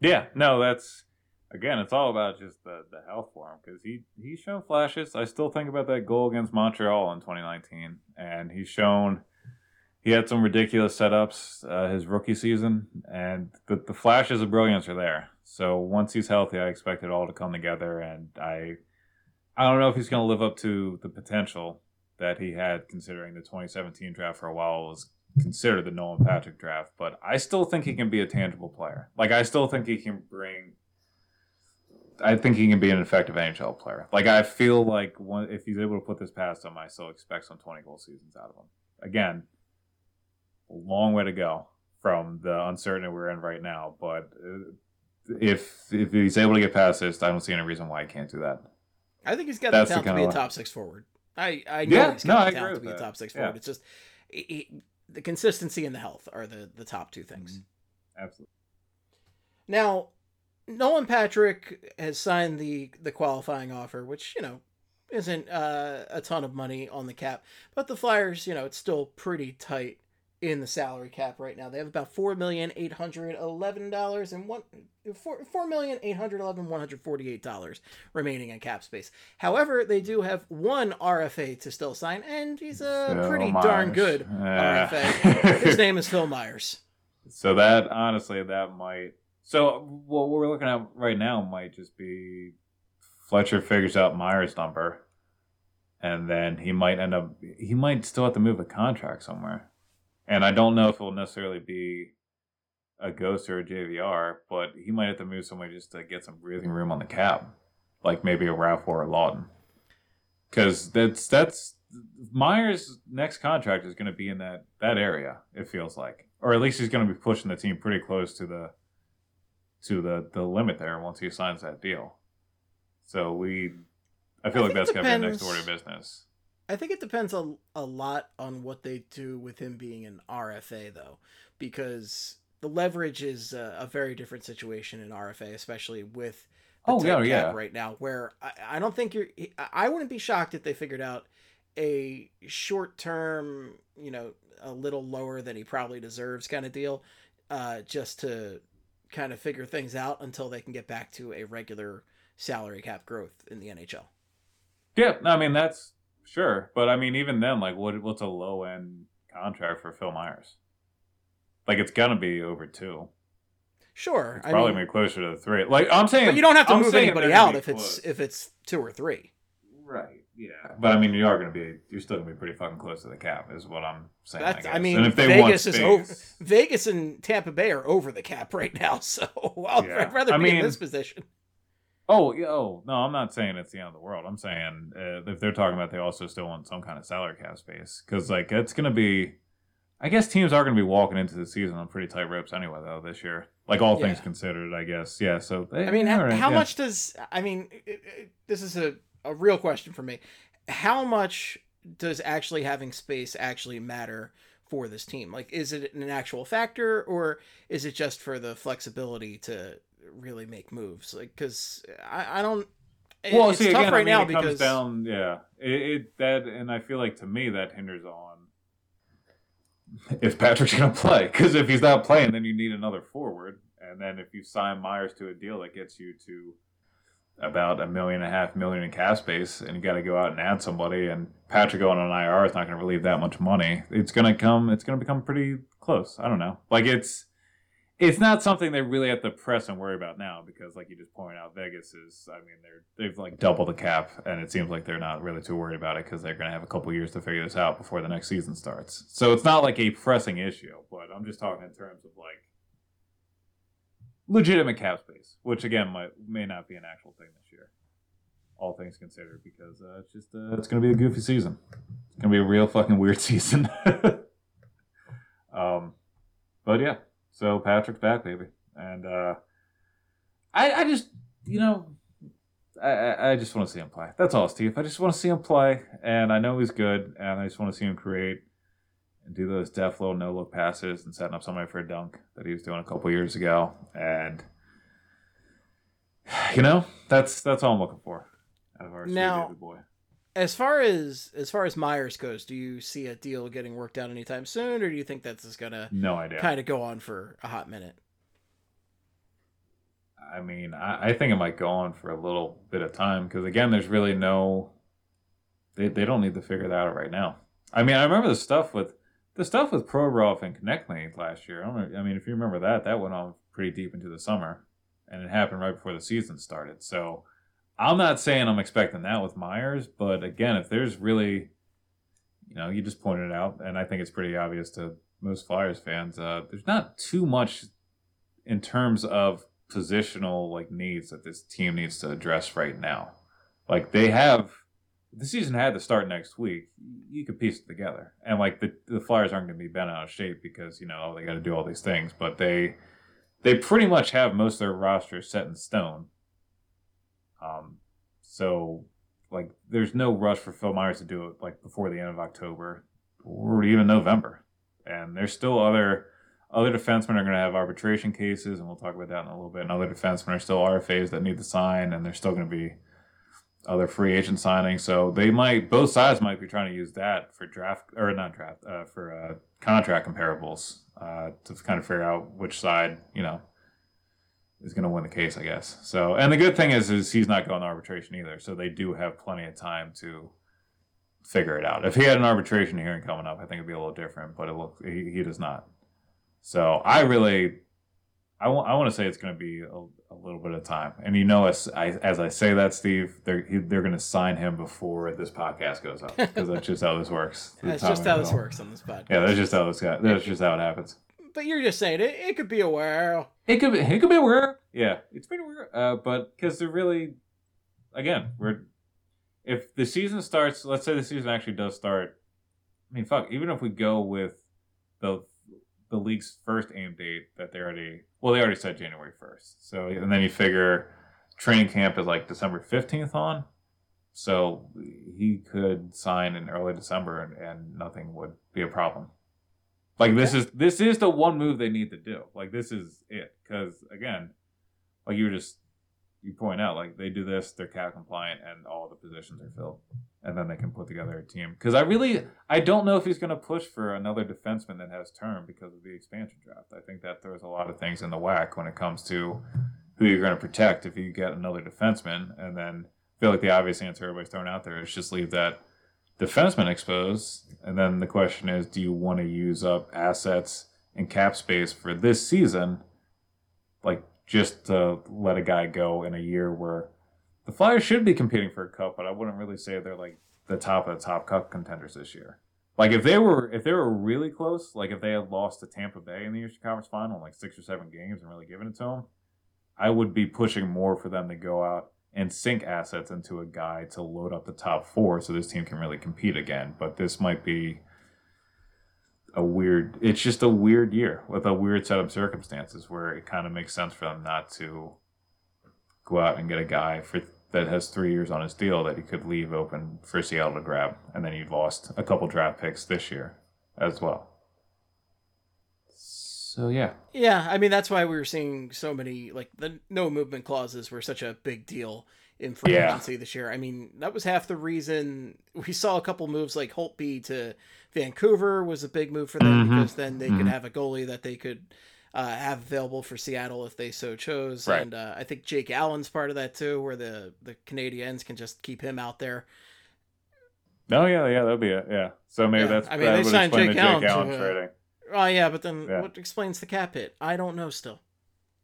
Yeah, no, that's again, it's all about just the, the health for him because he he's shown flashes. I still think about that goal against Montreal in 2019, and he's shown he had some ridiculous setups uh, his rookie season, and the the flashes of brilliance are there. So once he's healthy, I expect it all to come together, and I I don't know if he's going to live up to the potential that he had considering the 2017 draft for a while was considered the Nolan Patrick draft, but I still think he can be a tangible player. Like I still think he can bring I think he can be an effective NHL player. Like I feel like one, if he's able to put this past him, I still expect some 20 goal seasons out of him. Again, a long way to go from the uncertainty we're in right now, but uh, if if he's able to get past this, I don't see any reason why he can't do that. I think he's got That's the the talent to be a top six forward. I I know Yeah, he's no, got I the talent to be a top six Yeah. forward. It's just he, he- the consistency and the health are the the top two things. Absolutely. Now, Nolan Patrick has signed the the qualifying offer, which you know isn't uh, a ton of money on the cap, but the Flyers, you know, it's still pretty tight in the salary cap right now. They have about four million eight hundred eleven dollars and one four four million eight hundred eleven one hundred forty eight dollars remaining in cap space. However, they do have one RFA to still sign, and he's a Phil pretty darn good Yeah. RFA. His name is Phil Myers. So that honestly, that might. So what we're looking at right now might just be Fletcher figures out Myers' number, and then he might end up. He might still have to move a contract somewhere, and I don't know if it will necessarily be a Ghost or a JVR, but he might have to move somewhere just to get some breathing room on the cap, like maybe a Raffl or a Laughton, because that's that's Myers' next contract is going to be in that that area. It feels like, or at least he's going to be pushing the team pretty close to the to the the limit there once he signs that deal. So we, I feel I like that's going to be a next order of business. I think it depends a, a lot on what they do with him being an RFA, though, because the leverage is a, a very different situation in RFA, especially with the Oh, yeah, cap yeah. right now. Where I, I don't think you're. I- I wouldn't be shocked if they figured out a short term, you know, a little lower than he probably deserves kind of deal, uh, just to kind of figure things out until they can get back to a regular salary cap growth in the NHL. Yeah, I mean that's sure, but I mean even then, like what what's a low end contract for Phil Myers? Like it's gonna be over two. Sure, It's I probably mean, be closer to the three. Like I'm saying, but you don't have to I'm move anybody out if it's close. if it's two or three. right. Yeah, but I mean you are gonna be you're still gonna be pretty fucking close to the cap, is what I'm saying. That's- I, I mean, and if they Vegas want is over- Vegas and Tampa Bay are over the cap right now, so I'd Yeah. rather I be in this position. Oh, yeah, oh no, I'm not saying it's the end of the world. I'm saying uh, if they're talking about they also still want some kind of salary cap space because like it's gonna be. I guess teams are gonna be walking into the season on pretty tight ropes anyway, though this year. Like all things considered, I guess. Yeah. So they, I mean, how, right, how yeah. much does I mean? it- it- this is a a real question for me. How much does actually having space actually matter for this team? Like, is it an actual factor, or is it just for the flexibility to really make moves? Like, because I, I don't. it- Well, it's see, tough again, right I mean, now it because comes down, yeah, it, it that, and I feel like to me that hinders on if Patrick's gonna play because if he's not playing, then you need another forward, and then if you sign Myers to a deal that gets you to about a million and a half million in cap space, and you got to go out and add somebody, and Patrick going on IR is not going to relieve that much money. It's gonna come. It's gonna become pretty close. I don't know. Like it's it's not something they really have to press and worry about now because, like you just pointed out, Vegas is. I mean, they're they've like doubled the cap, and it seems like they're not really too worried about it because they're going to have a couple years to figure this out before the next season starts. So it's not like a pressing issue. But I'm just talking in terms of like legitimate cap space, which again might may not be an actual thing this year, all things considered, because uh, it's just uh, it's going to be a goofy season. It's going to be a real fucking weird season. um, but yeah. So Patrick's back, baby, and uh, I, I just, you know, I, I just want to see him play. That's all, Steve. I just want to see him play, and I know he's good, and I just want to see him create and do those deft little no look passes and setting up somebody for a dunk that he was doing a couple years ago, and you know, that's that's all I'm looking for out of our Now- boy. As far as as far as Myers goes, do you see a deal getting worked out anytime soon, or do you think that's just gonna No idea. kind of go on for a hot minute? I mean, I, I think it might go on for a little bit of time because again, there's really no. They they don't need to figure that out right now. I mean, I remember the stuff with the stuff with Provorov and Konecny last year. I, don't I mean, if you remember that, that went on pretty deep into the summer, and it happened right before the season started. So, I'm not saying I'm expecting that with Myers, but again, if there's really you know, you just pointed it out, and I think it's pretty obvious to most Flyers fans. Uh, there's not too much in terms of positional like needs that this team needs to address right now. Like they have, the season had to start next week. You could piece it together, and like the the Flyers aren't going to be bent out of shape because you know they got to do all these things, but they they pretty much have most of their roster set in stone. Um, so like there's no rush for Phil Myers to do it like before the end of October or even November. And there's still other other defensemen are going to have arbitration cases, and we'll talk about that in a little bit. And other defensemen are still RFAs that need to sign, and there's still going to be other free agent signings. So they might both sides might be trying to use that for draft or not draft uh, for uh, contract comparables uh, to kind of figure out which side you know is going to win the case, I guess. So, and the good thing is, is he's not going to arbitration either, so they do have plenty of time to figure it out. If he had an arbitration hearing coming up, I think it'd be a little different, but it looks he, he does not. So, I really, I want I want to say it's going to be a, a, little bit of time, and you know, as I as I say that, Steve, they're he, they're going to sign him before this podcast goes up because that's just how this works. That's just how this works on this podcast. Yeah, that's just how this guy. That's just how it happens but you're just saying it. It could be a while. It could be. It could be weird. Yeah, it's pretty weird. Uh, but because they're really, again, we're if the season starts. Let's say the season actually does start. I mean, fuck. Even if we go with the the league's first aim date that they already well, they already said January first. So and then you figure training camp is like December fifteenth on. So he could sign in early December and, and nothing would be a problem. Like this is this is the one move they need to do. Like this is it because again, like you were just you point out, like they do this, they're cap compliant, and all the positions are filled, and then they can put together a team. Because I really I don't know if he's going to push for another defenseman that has term because of the expansion draft. I think that throws a lot of things in the whack when it comes to who you're going to protect if you get another defenseman, and then I feel like the obvious answer everybody's thrown out there is just leave that defenseman exposed. And then the question is, do you want to use up assets and cap space for this season, like just to let a guy go in a year where the Flyers should be competing for a cup, but I wouldn't really say they're like the top of the top cup contenders this year. Like if they were if they were really close, like if they had lost to Tampa Bay in the Eastern Conference Final, like six or seven games, and really given it to them, I would be pushing more for them to go out and sink assets into a guy to load up the top four so this team can really compete again. But this might be a weird it's just a weird year with a weird set of circumstances where it kind of makes sense for them not to go out and get a guy for that has three years on his deal that he could leave open for Seattle to grab, and then you've lost a couple draft picks this year as well. So yeah. Yeah, I mean that's why we were seeing so many like the no movement clauses were such a big deal in free yeah. agency this year. I mean, that was half the reason we saw a couple moves like Holtby to Vancouver was a big move for them mm-hmm. because then they mm-hmm. could have a goalie that they could uh, have available for Seattle if they so chose. Right. And uh, I think Jake Allen's part of that too, where the the Canadiens can just keep him out there. Oh yeah, yeah, that'll be it. Yeah. So maybe yeah. that's I mean, that they signed Jake, the Jake Allen, Allen trading. Oh yeah, but then yeah. what explains the cap hit? I don't know still.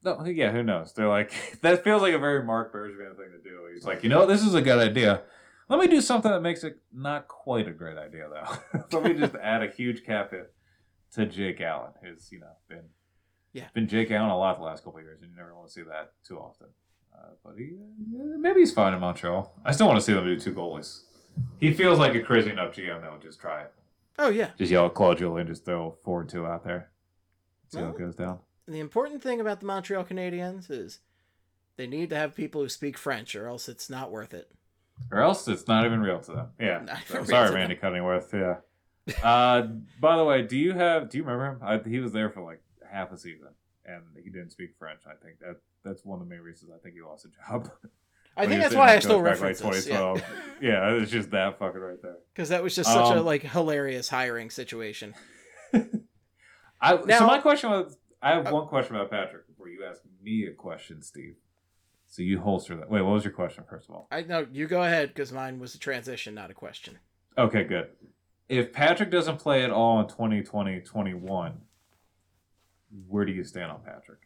No, yeah, who knows? They're like that feels like a very Marc Bergevin thing to do. He's like, you know, this is a good idea. Let me do something that makes it not quite a great idea though. Let me just add a huge cap hit to Jake Allen, who's you know been yeah been Jake Allen a lot the last couple years, and you never want to see that too often. Uh, but he uh, maybe he's fine in Montreal. I still want to see them do two goalies. He feels like a crazy enough GM that would just try it. Oh yeah. Just yell at Claude Julien, just throw four two out there. See well, how it goes down. The important thing about the Montreal Canadiens is they need to have people who speak French, or else it's not worth it. Or else it's not even real to them. Yeah. So, sorry, Randy Cunneyworth. Yeah. uh, by the way, do you have? Do you remember him? I, he was there for like half a season, and he didn't speak French. I think that that's one of the main reasons I think he lost a job. I think that's why I still reference like this. Yeah. yeah, it's just that fucking right there. Because that was just such um, a like hilarious hiring situation. I now, so my question was I have uh, one question about Patrick before you ask me a question, Steve. So you holster that. Wait, what was your question first of all? I know you go ahead because mine was a transition, not a question. Okay, good. If Patrick doesn't play at all in 2020, 21, where do you stand on Patrick?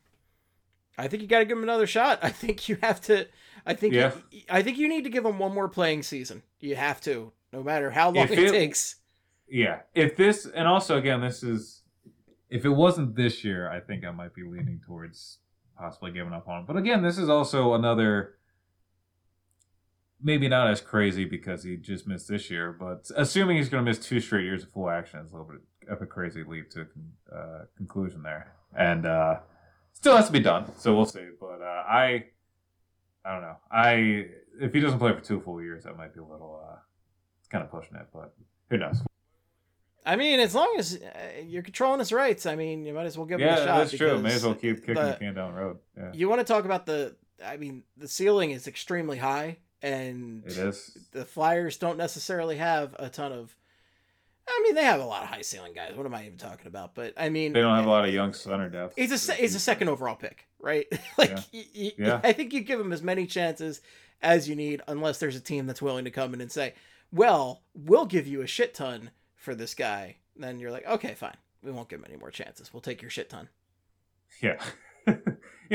I think you got to give him another shot. I think you have to. I think. Yeah. You, I think you need to give him one more playing season. You have to, no matter how long it, it takes. yeah. If this, and also again, this is, if it wasn't this year, I think I might be leaning towards possibly giving up on him. But again, this is also another, maybe not as crazy because he just missed this year, but assuming he's going to miss two straight years of full action is a little bit of a crazy leap to uh, conclusion there, and uh, still has to be done. So we'll see. But uh, I, I don't know. I if he doesn't play for two full years, that might be a little uh, kind of pushing it, but who knows? I mean, as long as uh, you're controlling his rights, I mean, you might as well give him a shot. Yeah, that's true. May as well keep kicking the- the can down the road. Yeah, You want to talk about the? I mean, the ceiling is extremely high, and it is. the Flyers don't necessarily have a ton of. I mean, they have a lot of high ceiling guys. What am I even talking about? But I mean, They don't have a lot of young center depth. He's a he's a second overall pick, right? like, Yeah. y- y- Yeah. I think you give him as many chances as you need, unless there's a team that's willing to come in and say, "Well, we'll give you a shit ton for this guy." Then you're like, "Okay, fine. We won't give him any more chances. We'll take your shit ton." Yeah, yeah,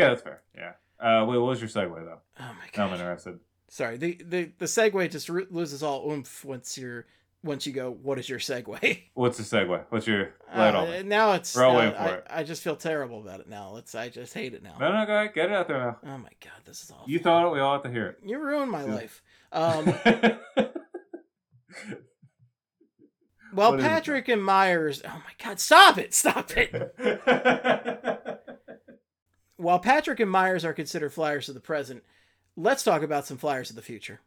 that's fair. Yeah. Uh, wait, what was your segue though? Oh my Now I'm interested. Sorry. The the the segue just loses all oomph once you're once you go. What is your segue? What's the segue? What's your light Uh, on? now it's. We're all uh, waiting for I, it. I just feel terrible about it now. Let's. I just hate it now. No, no, go ahead. Get it out there now. Oh my god, this is awful. You thought it. We all have to hear it. You ruined my Yeah. life. Um, well, What? Patrick and Myers. Oh my God! Stop it! Stop it! While Patrick and Myers are considered Flyers of the present, let's talk about some Flyers of the future.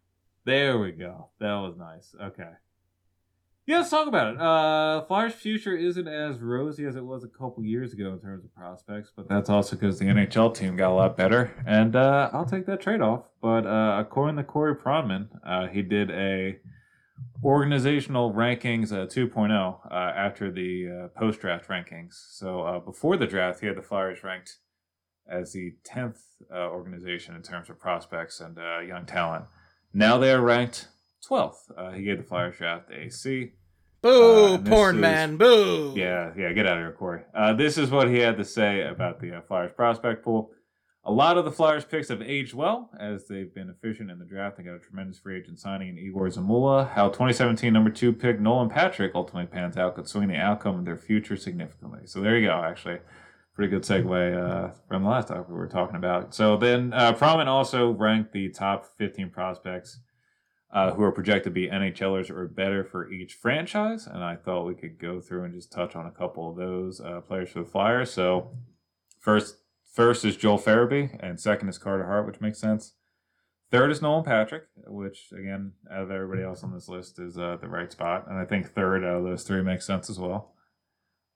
There we go. That was nice. Okay. Yeah, let's talk about it. Uh, Flyers' future isn't as rosy as it was a couple years ago in terms of prospects, but that's also because the NHL team got a lot better, and uh, I'll take that trade off. But uh, according to Corey Pronman, uh, he did a organizational rankings uh, 2.0 uh, after the uh, post draft rankings. So uh, before the draft, he had the Flyers ranked as the 10th uh, organization in terms of prospects and uh, young talent. Now they are ranked 12th. Uh, he gave the Flyers draft a C. Boo, Uh, porn is- man, boo. Yeah, yeah, get out of here, Corey. Uh, this is what he had to say about the uh, Flyers prospect pool. A lot of the Flyers picks have aged well as they've been efficient in the draft. They got a tremendous free agent signing in Egor Zamula. How 2017 number two pick Nolan Patrick ultimately pans out could swing the outcome of their future significantly. So there you go, actually. Pretty good segue uh, from the last topic we were talking about. So then uh, Pronman also ranked the top 15 prospects uh, who are projected to be NHLers or better for each franchise. And I thought we could go through and just touch on a couple of those uh, players for the Flyers. So first, first is Joel Farabee, and second is Carter Hart, which makes sense. Third is Nolan Patrick, which again, out of everybody else on this list, is uh, the right spot. And I think third out of those three makes sense as well.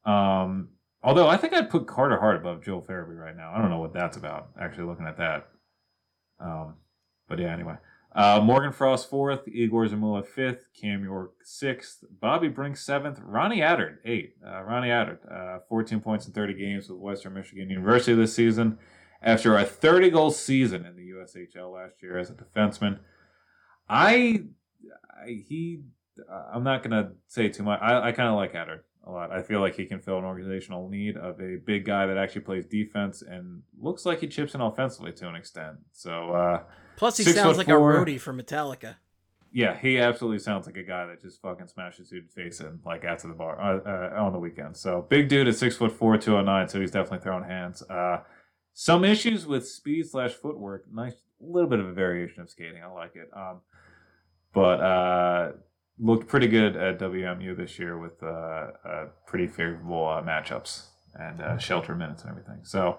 Um, although I think I'd put Carter Hart above Joel Farabee right now. I don't know what that's about. Actually, looking at that. Um, but yeah, anyway. Uh, Morgan Frost fourth, Egor Zamula fifth, Cam York sixth, Bobby Brink seventh, Ronnie Attard eight. Uh, Ronnie Attard, uh, 14 points in 30 games with Western Michigan University this season. After a 30 goal season in the USHL last year as a defenseman, I, I he, I'm not gonna say too much. I, I kind of like Attard a lot. I feel like he can fill an organizational need of a big guy that actually plays defense and looks like he chips in offensively to an extent. So. uh Plus, he sounds like four. a roadie for Metallica. yeah, he absolutely sounds like a guy that just fucking smashes dude's face in like after the bar uh, uh, on the weekend. So big dude at six foot four, two oh nine. So he's definitely throwing hands. Uh, some issues with speed slash footwork. Nice, little bit of a variation of skating. I like it. Um, but uh, looked pretty good at WMU this year with uh, uh, pretty favorable uh, matchups and uh, shelter minutes and everything. So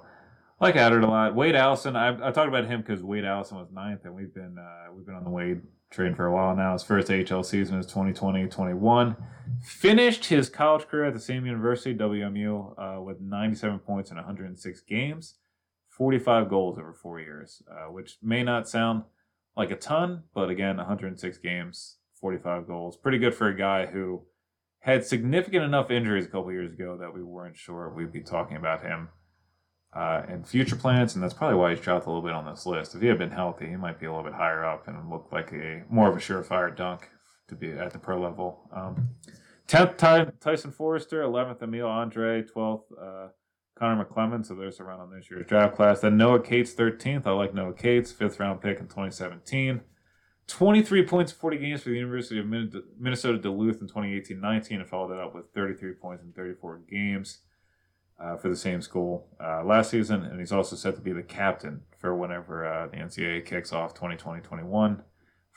like Attard a lot. Wade Allison, I, I talked about him because Wade Allison was ninth, and we've been uh, we've been on the Wade train for a while now. His first AHL season is 2020-21. Finished his college career at the same university, WMU, uh, with 97 points in 106 games, 45 goals over four years, uh, which may not sound like a ton, but again, 106 games, 45 goals, pretty good for a guy who had significant enough injuries a couple years ago that we weren't sure we'd be talking about him uh, and future plans, and that's probably why he's dropped a little bit on this list. If he had been healthy, he might be a little bit higher up and look like a more of a surefire dunk to be at the pro level. Um, 10th Ty- Tyson Foerster, 11th Emil Andrae, 12th uh, Connor McClennon, so there's around on this year's draft class. Then Noah Cates, 13th. I like Noah Cates, fifth round pick in 2017. 23 points in 40 games for the University of Minnesota Duluth in 2018-19 and followed that up with 33 points in 34 games uh, for the same school uh, last season. And he's also set to be the captain for whenever uh, the NCAA kicks off 2020-21.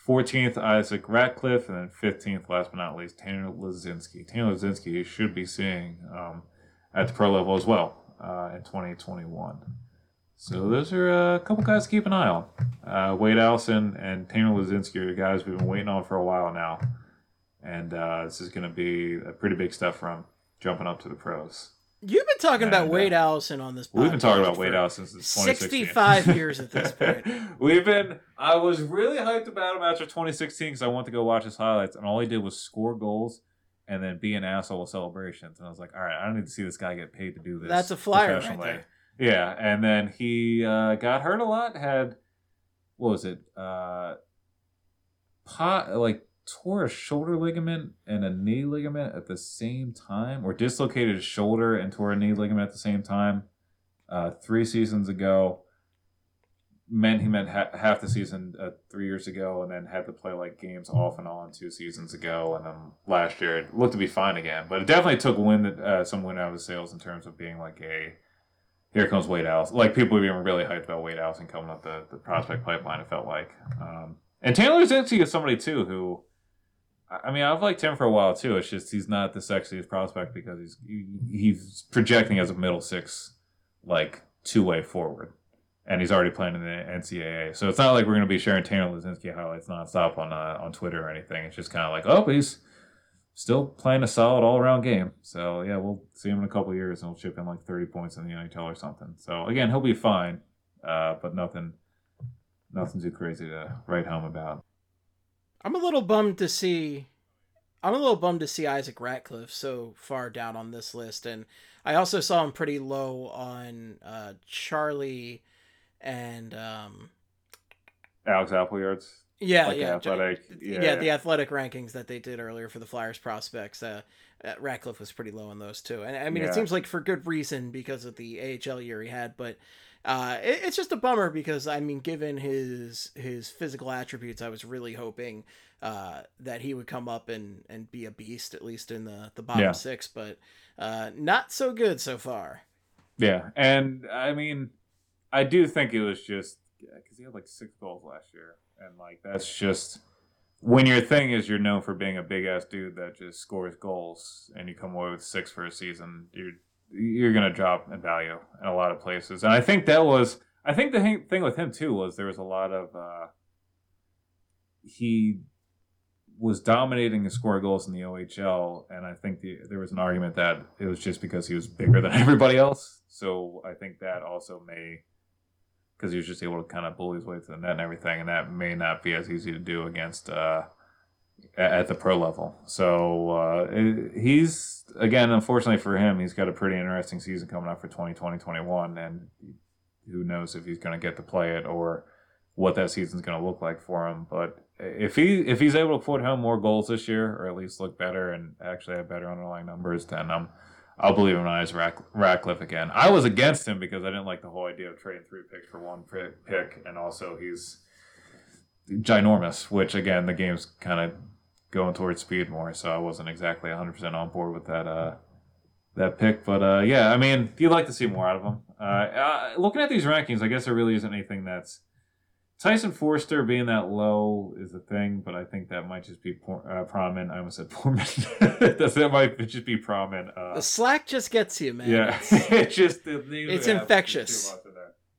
14th, Isaac Ratcliffe, and then 15th, last but not least, Tanner Laczynski. Tanner Laczynski should be seeing um, at the pro level as well uh, in 2021. So those are uh, a couple guys to keep an eye on. Uh, Wade Allison and Tanner Laczynski are the guys we've been waiting on for a while now. And uh, this is going to be a pretty big step for him jumping up to the pros. You've been talking about And, uh, Wade Allison on this. We've been talking about Wade Allison since 2016. 65 years at this point. We've been. I was really hyped about him after 2016 because I wanted to go watch his highlights, and all he did was score goals and then be an asshole with celebrations. And I was like, all right, I don't need to see this guy get paid to do this. That's a flyer right there. Yeah, and then he uh, got hurt a lot. Had what was it? Uh, pot like tore a shoulder ligament and a knee ligament at the same time, or dislocated his shoulder and tore a knee ligament at the same time. Uh, three seasons ago, meant he meant ha- half the season uh, three years ago, and then had to play like games off and on two seasons ago, and then last year it looked to be fine again. But it definitely took wind uh, some wind out of his sails in terms of being like a here comes Wade Allison. Like people were really hyped about Wade Allison coming up the, the prospect pipeline. It felt like, um, and Tanner Laczynski is somebody too who, I mean, I've liked him for a while too. It's just he's not the sexiest prospect because he's he's projecting as a middle six, like two way forward, and he's already playing in the NCAA. So it's not like we're going to be sharing Tanner Laczynski highlights nonstop on uh, on Twitter or anything. It's just kind of like, oh, he's still playing a solid all around game. So yeah, we'll see him in a couple of years and he'll chip in like 30 points in the NHL or something. So again, he'll be fine, uh, but nothing, nothing too crazy to write home about. I'm a little bummed to see. I'm a little bummed to see Isaac Ratcliffe so far down on this list, and I also saw him pretty low on uh, Charlie and um, Alex Appleyard's yeah, like yeah, athletic, yeah, yeah, the athletic rankings that they did earlier for the Flyers prospects. Uh, uh, Ratcliffe was pretty low on those too, and I mean Yeah. it seems like for good reason because of the AHL year he had, but. Uh, it, it's just a bummer because I mean, given his his physical attributes, I was really hoping uh, that he would come up and, and be a beast at least in the the bottom Yeah. six, but uh, not so good so far. Yeah, and I mean, I do think it was just because he had like six goals last year, and like that's just when your thing is you're known for being a big ass dude that just scores goals, and you come away with six for a season, you're you're gonna drop in value in a lot of places, and I think that was I think the thing with him too was there was a lot of uh, he was dominating and scoring goals in the OHL, and I think the, there was an argument that it was just because he was bigger than everybody else. So I think that also may, because he was just able to kind of bully his way to the net and everything, and that may not be as easy to do against uh, at the pro level. So uh, he's again, unfortunately for him, he's got a pretty interesting season coming up for 2020-21, and who knows if he's going to get to play it or what that season's going to look like for him. But if he if he's able to put home more goals this year, or at least look better and actually have better underlying numbers, then um, I'll believe him as Rack, Ratcliffe again. I was against him because I didn't like the whole idea of trading three picks for one pick, and also he's ginormous, which again the game's kind of going towards speed more, so I wasn't exactly 100 percent on board with that uh that pick. But uh, yeah, I mean, you'd like to see more out of him. Uh, uh, looking at these rankings, I guess there really isn't anything that's Tyson Foerster being that low is a thing, but I think that might just be por- uh, Pronman. I almost said Portman. That's that might just be Pronman. Uh, The slack just gets you, man. yeah, It's- just the names It's infectious.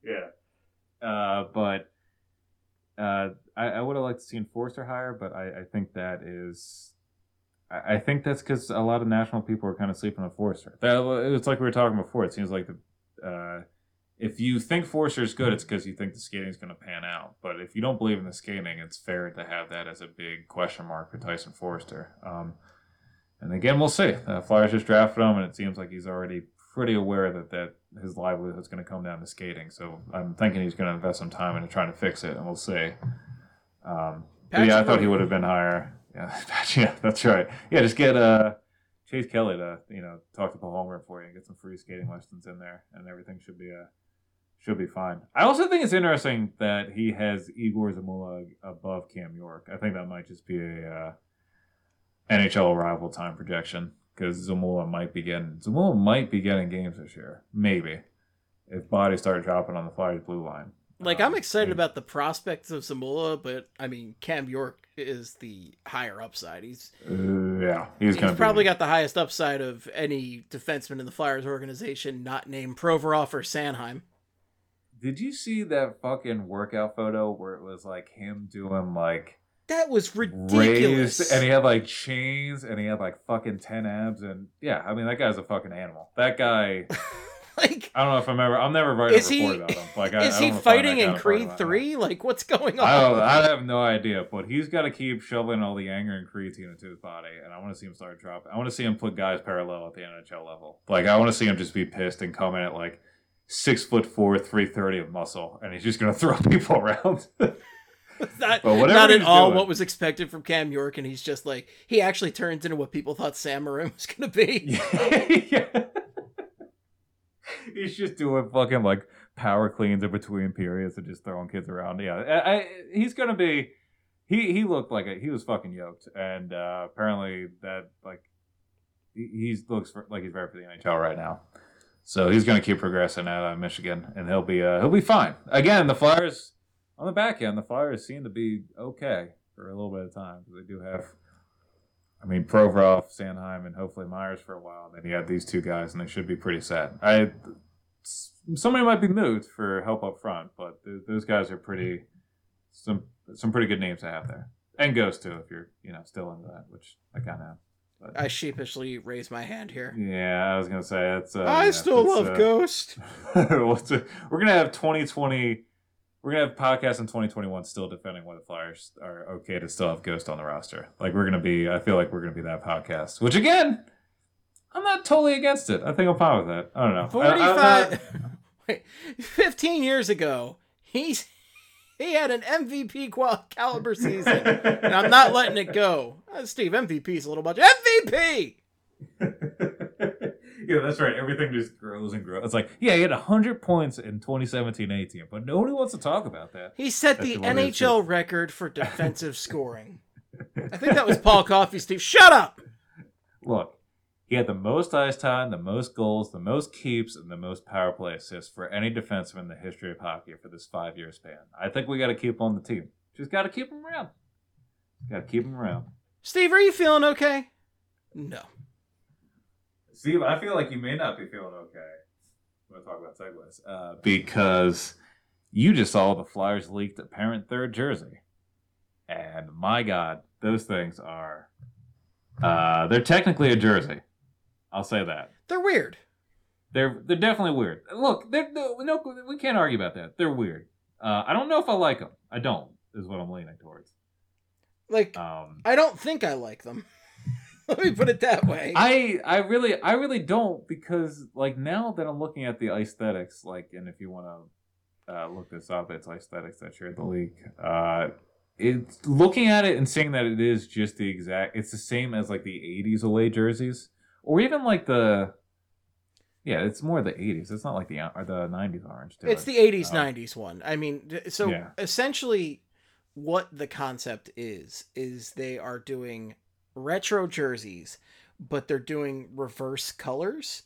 in. Yeah, uh, but uh, I, I would have liked to see Foerster higher, but I, I think that is. I I think that's because a lot of national people are kind of sleeping on Foerster. That, it's like we were talking before. It seems like the uh, if you think Foerster is good, it's because you think the skating is going to pan out. But if you don't believe in the skating, it's fair to have that as a big question mark for Tyson Foerster. Um, and again, we'll see. Uh, Flyers just drafted him, and it seems like he's already pretty aware that, that his livelihood is going to come down to skating. So I'm thinking he's going to invest some time into trying to fix it, and we'll see. Um, but yeah, I thought he would have been higher. Yeah, yeah, that's right. Yeah, just get uh, Chase Kelly to you know talk to Paul Holmgren for you and get some free skating lessons in there, and everything should be uh, should be fine. I also think it's interesting that he has Egor Zamula above Cam York. I think that might just be a uh, NHL arrival time projection because Zamula might be getting Zamula might be getting games this year, maybe if bodies start dropping on the Flyers blue line. Like Um, I'm excited yeah. about the prospects of Zamula, but I mean Cam York is the higher upside. He's Uh, yeah, he's, he's gonna be- probably got the highest upside of any defenseman in the Flyers organization, not named Provorov or Sanheim. Did you see that fucking workout photo where it was like him doing like That was ridiculous. raised and he had like chains and he had like fucking 10 abs and yeah, I mean that guy's a fucking animal. That guy like, I don't know if I'm ever I'm never writing is a report he about him. Like I, is I he find fighting in Creed. Three? Like, what's going on? I don't I have no idea, but he's got to keep shoveling all the anger and creatine into his body, and I want to see him start dropping. I want to see him put guys parallel at the NHL level. Like I want to see him just be pissed and come in at like six foot four, three thirty of muscle, and he's just gonna throw people around. not, But whatever not at all doing. what was expected from Cam York, and he's just like he actually turns into what people thought Sam Morin was gonna be. yeah. He's just doing fucking like power cleans in between periods and just throwing kids around. Yeah, I, I, he's gonna be. He he looked like a, he was fucking yoked, and uh, apparently that like he he's looks for, like he's ready for the NHL right now. So he's gonna keep progressing out uh, Michigan, and he'll be uh, he'll be fine. Again, the Flyers on the back end, the Flyers seem to be okay for a little bit of time because they do have I mean, Provorov, Sanheim, and hopefully Myers for a while. And Then you have these two guys, and they should be pretty set. I somebody might be moved for help up front, but th- those guys are pretty some some pretty good names to have there, and Ghost too if you're you know still into that, which I kind of I sheepishly raise my hand here. yeah, I was gonna say that's. Uh, I yeah, still love uh, Ghost. we're gonna have 2020. We're gonna have podcasts in 2021 still defending why the Flyers are okay to still have Ghost on the roster. Like we're gonna be. I feel like we're gonna be that podcast. Which again, I'm not totally against it. I think I'm fine with that. I don't know. I- I'm not- 45 wait 15 years ago he's he had an mvp qual- caliber season. And i'm not letting it go. Uh, steve mvp's a little much. Mvp yeah, that's right. Everything just grows and grows. It's like, yeah, he had 100 points in 2017-18, but nobody wants to talk about that. he set That's the the nhl record for defensive scoring. I think that was paul coffey steve. Shut up! Look, he had the most ice time, the most goals, the most keeps, and the most power play assists for any defenseman in the history of hockey for this five-year span. I think we got to keep him on the team. Just got to keep him around. Got to keep him around. steve are you feeling okay no Steve, I feel like you may not be feeling okay. I'm going to talk about segues. Uh, because you just saw the Flyers leaked a parent third jersey. And my God, those things are. Uh, they're technically a jersey. I'll say that. they're weird They're they're definitely weird. Look, they're, no, no, we can't argue about that. They're weird. Uh, I don't know if I like them. I don't. Is what I'm leaning towards. like Um, i don't think i like them let me put it that way I I really I really don't because like now that I'm looking at the aesthetics, like, and if you want to uh, look this up, it's Icethetics that shared the leak. Uh, it's looking at it and seeing that it is just the exact. It's the same as like the '80s away jerseys, or even like the. Yeah, it's more the '80s. It's not like the or the '90s orange. It's it. the 80s, Um, 90s one. I mean, so Yeah. essentially, what the concept is, is they are doing retro jerseys, but they're doing reverse colors.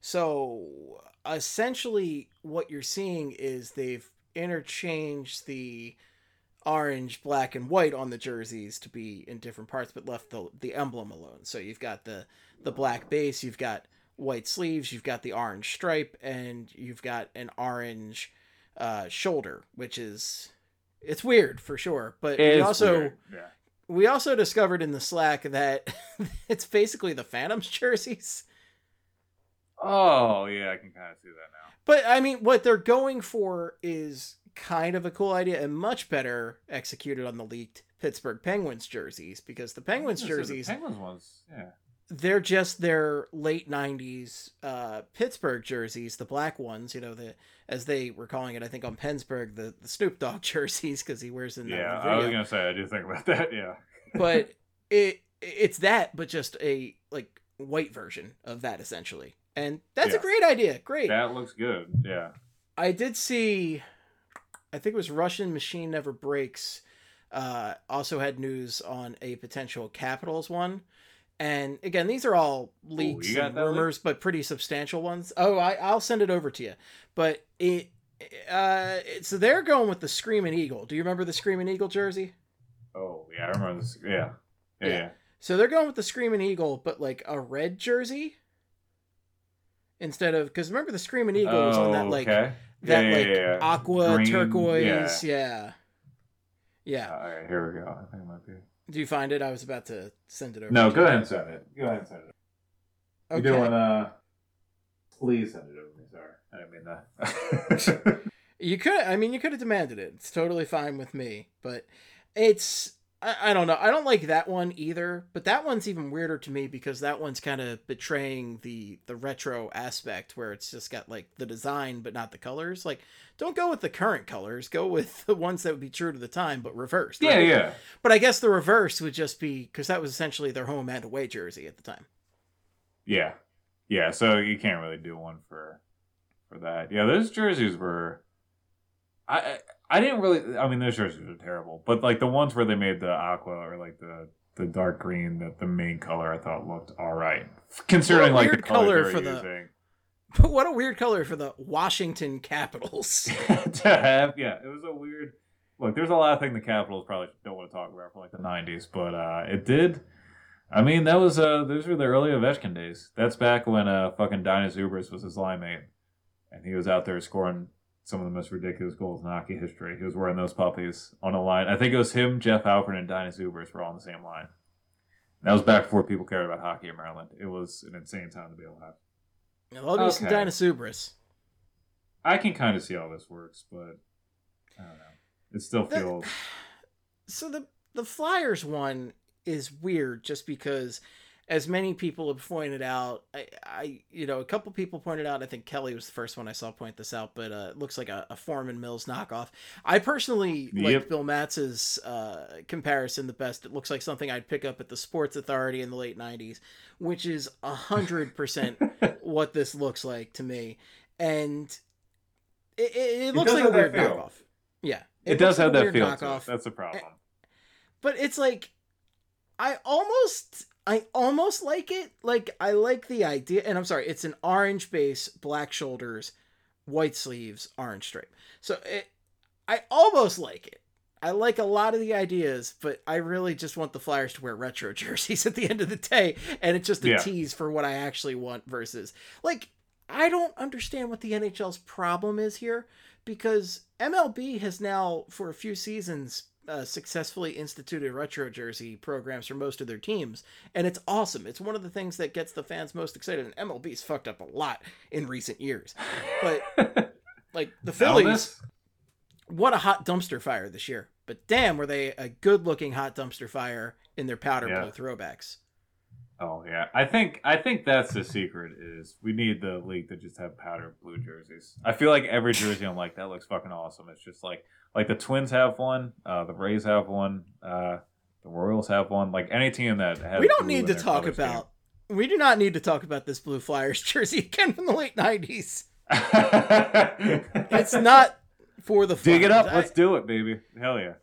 So essentially, what you're seeing is they've interchanged the orange, black, and white on the jerseys to be in different parts, but left the the emblem alone. So you've got the the black base, you've got white sleeves, you've got the orange stripe, and you've got an orange uh, shoulder, which is it's weird for sure. But we also yeah. we also discovered in the Slack that it's basically the Phantoms jerseys. Oh yeah, I can kind of see that now. But I mean, what they're going for is kind of a cool idea and much better executed on the leaked Pittsburgh Penguins jerseys because the Penguins I was gonna say, jerseys the Penguins ones, yeah. They're just their late 90s uh, Pittsburgh jerseys, the black ones, you know, the as they were calling it, I think on PensBurgh, the, the Snoop Dogg jerseys because he wears in Yeah, I was gonna say I do think about that. Yeah. but it it's that, but just a like white version of that essentially, and that's Yeah. a great idea. Great. That looks good. Yeah. I did see, I think it was Russian Machine Never Breaks, uh, also had news on a potential Capitals one. And again, these are all leaks got and that leak? rumors, but pretty substantial ones. Oh, I, I'll send it over to you. But it, uh, so they're going with the Screaming Eagle. Do you remember the Screaming Eagle jersey? Oh yeah, I remember this. Yeah, yeah, Yeah. yeah. So they're going with the Screaming Eagle, but like a red jersey instead of because remember the Screaming Eagle was on that like Oh, okay. that Yeah, yeah, like yeah, yeah. aqua Green, turquoise, yeah. yeah, All right, here we go. I think it might be. Do you find it? I was about to send it over. No, to go you. ahead and send it. Go ahead and send it. Okay. You're doing uh. Please send it over to me. Sorry, I didn't mean that. You could. I mean, you could have demanded it. It's totally fine with me. But it's. I, I don't know. I don't like that one either. But that one's even weirder to me because that one's kind of betraying the the retro aspect where it's just got like the design but not the colors. Like, don't go with the current colors. Go with the ones that would be true to the time but reversed. yeah, right? yeah. But I guess the reverse would just be because that was essentially their home and away jersey at the time. Yeah, yeah. So you can't really do one for for that. Yeah, those jerseys were. I I didn't really. I mean, those jerseys were terrible, but like the ones where they made the aqua or like the the dark green, that the main color, I thought looked all right, considering like the color color for were the- using. But what a weird color for the Washington Capitals. to have. Yeah, it was a weird. Look, there's a lot of things the Capitals probably don't want to talk about for like the '90s, but uh, it did. I mean, that was uh, those were the early Ovechkin days. That's back when uh, fucking Dainius Zubrus was his line mate, and he was out there scoring some of the most ridiculous goals in hockey history. He was wearing those puppies on a line. I think it was him, Jeff Halpern, and Dainius Zubrus were all on the same line. That was back before people cared about hockey in Maryland. It was an insane time to be alive. I love some Okay. Dinosaurus. I can kind of see how this works, but I don't know. It still feels. So the the Flyers one is weird just because as many people have pointed out, I, I you know, a couple people pointed out, I think Kelly was the first one I saw point this out, but uh, it looks like a, a Forman Mills knockoff. I personally like Bill Matz's uh, comparison the best. It looks like something I'd pick up at the Sports Authority in the late 90s, which is 100% what this looks like to me. And it, it, it looks does like a weird feel. knockoff. Yeah. It, does like have that feel. It. That's a problem. But it's like I almost I almost like it. Like I like the idea and I'm sorry, it's an orange base, black shoulders, white sleeves, orange stripe. So it I almost like it. I like a lot of the ideas, but I really just want the Flyers to wear retro jerseys at the end of the day, and it's just a Yeah. tease for what I actually want versus like I don't understand what the NHL's problem is here because MLB has now for a few seasons uh, successfully instituted retro jersey programs for most of their teams, and it's awesome. It's one of the things that gets the fans most excited. And MLB's fucked up a lot in recent years, but like the Phillies what a hot dumpster fire this year. But damn, were they a good looking hot dumpster fire in their powder Yeah. blue throwbacks. Oh yeah, I think I think that's the secret. Is we need the league to just have powder blue jerseys. I feel like every jersey I'm like that looks fucking awesome. It's just like like the Twins have one, uh, the Rays have one, uh, the Royals have one. Like any team that has we don't need to talk about. We do not need to talk about this blue Flyers jersey again from the late nineties. It's not for the Dig it up. I- Let's do it, baby. Hell yeah.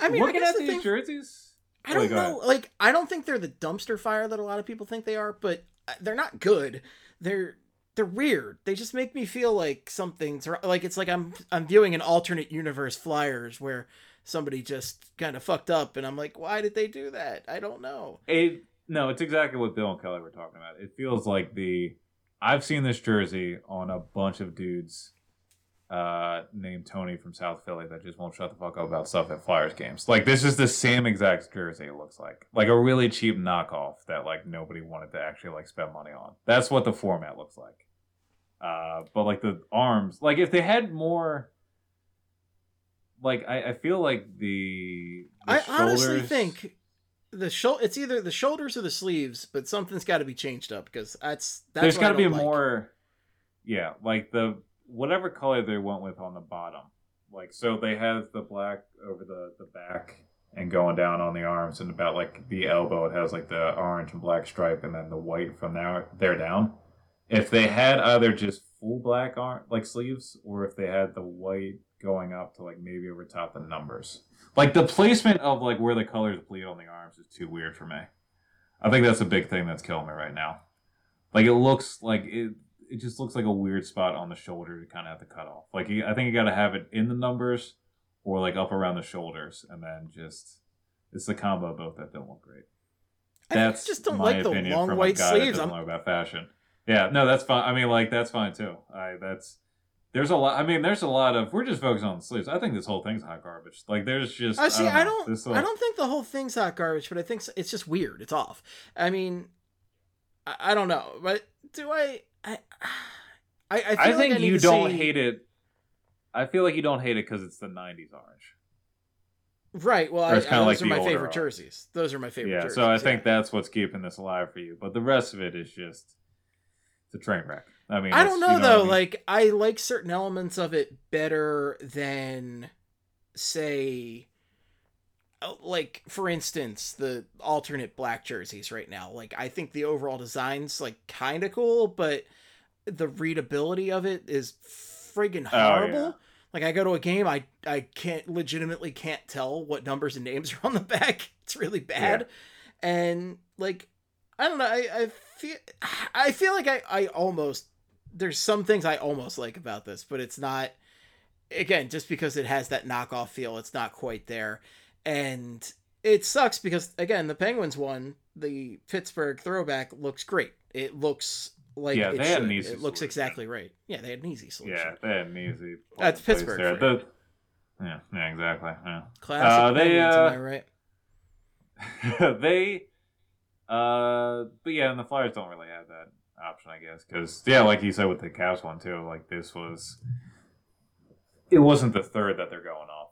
I, mean, looking at the these thing, jerseys. I don't know. Like, I don't think they're the dumpster fire that a lot of people think they are, but uh, they're not good. They're they're weird. They just make me feel like something's like it's like I'm I'm viewing an alternate universe Flyers where somebody just kind of fucked up, and I'm like, why did they do that? I don't know. It no, it's exactly what Bill and Kelly were talking about. It feels like the I've seen this jersey on a bunch of dudes uh named Tony from South Philly that just won't shut the fuck up about stuff at Flyers games. Like this is the same exact jersey it looks like. Like a really cheap knockoff that like nobody wanted to actually like spend money on. That's what the format looks like. Uh but like the arms, like if they had more like I, I feel like the, the I honestly think the shou- it's either the shoulders or the sleeves, but something's got to be changed up because that's that's there's got to be like. more yeah like the whatever color they went with on the bottom like so they have the black over the the back and going down on the arms and about like the elbow it has like the orange and black stripe and then the white from there there down if they had either just full black arm like sleeves, or if they had the white going up to like maybe over top the numbers. Like the placement of like where the colors bleed on the arms is too weird for me. I think that's a big thing that's killing me right now. Like it looks like it. It just looks like a weird spot on the shoulder to kind of have to cut off. Like I think you got to have it in the numbers or like up around the shoulders, and then just it's the combo of both that don't look great. I That's just don't my like the opinion long from white a guy that sleeves. doesn't I'm, know about fashion. Yeah, no, that's fine. I mean, like that's fine too. I that's there's a lot. I mean, there's a lot of. We're just focusing on the sleeves. I think this whole thing's hot garbage. Like there's just. I see. I don't. this I don't think the whole thing's hot garbage, but I think it's just weird. It's off. I mean, I, I don't know, but do I? I I, I, feel I like think need you to don't see- hate it. I feel like you don't hate it because it's the '90s orange. Right. Well, Or I, it's kinda like those are my favorite orange. jerseys. Those are my favorite. Yeah, jerseys. so I think that's what's keeping this alive for you. But the rest of it is just it's a train wreck. I mean, I don't you know, though. I mean? Like I like certain elements of it better than, say, Uh, like for instance, the alternate black jerseys right now. Like I think the overall design's like kind of cool, but the readability of it is friggin' Oh, yeah. horrible. Like I go to a game, I I can't legitimately can't tell what numbers and names are on the back. It's really bad, and like I don't know. I, I feel I feel like I I almost there's some things I almost like about this, but it's not. Again, just because it has that knockoff feel, it's not quite there, and it sucks because again, the Penguins one, the Pittsburgh throwback looks great. It looks like Yeah, it they had an easy It looks solution. exactly right. Yeah, they had an easy solution. yeah, they had an easy. That's Pittsburgh there. The, yeah, yeah, exactly. Yeah. Classic Uh, they, Penguins, uh, am I right? they uh but yeah and the flyers don't really have that option i guess because yeah like you said with the Cavs one too like this was it wasn't the third that they're going off of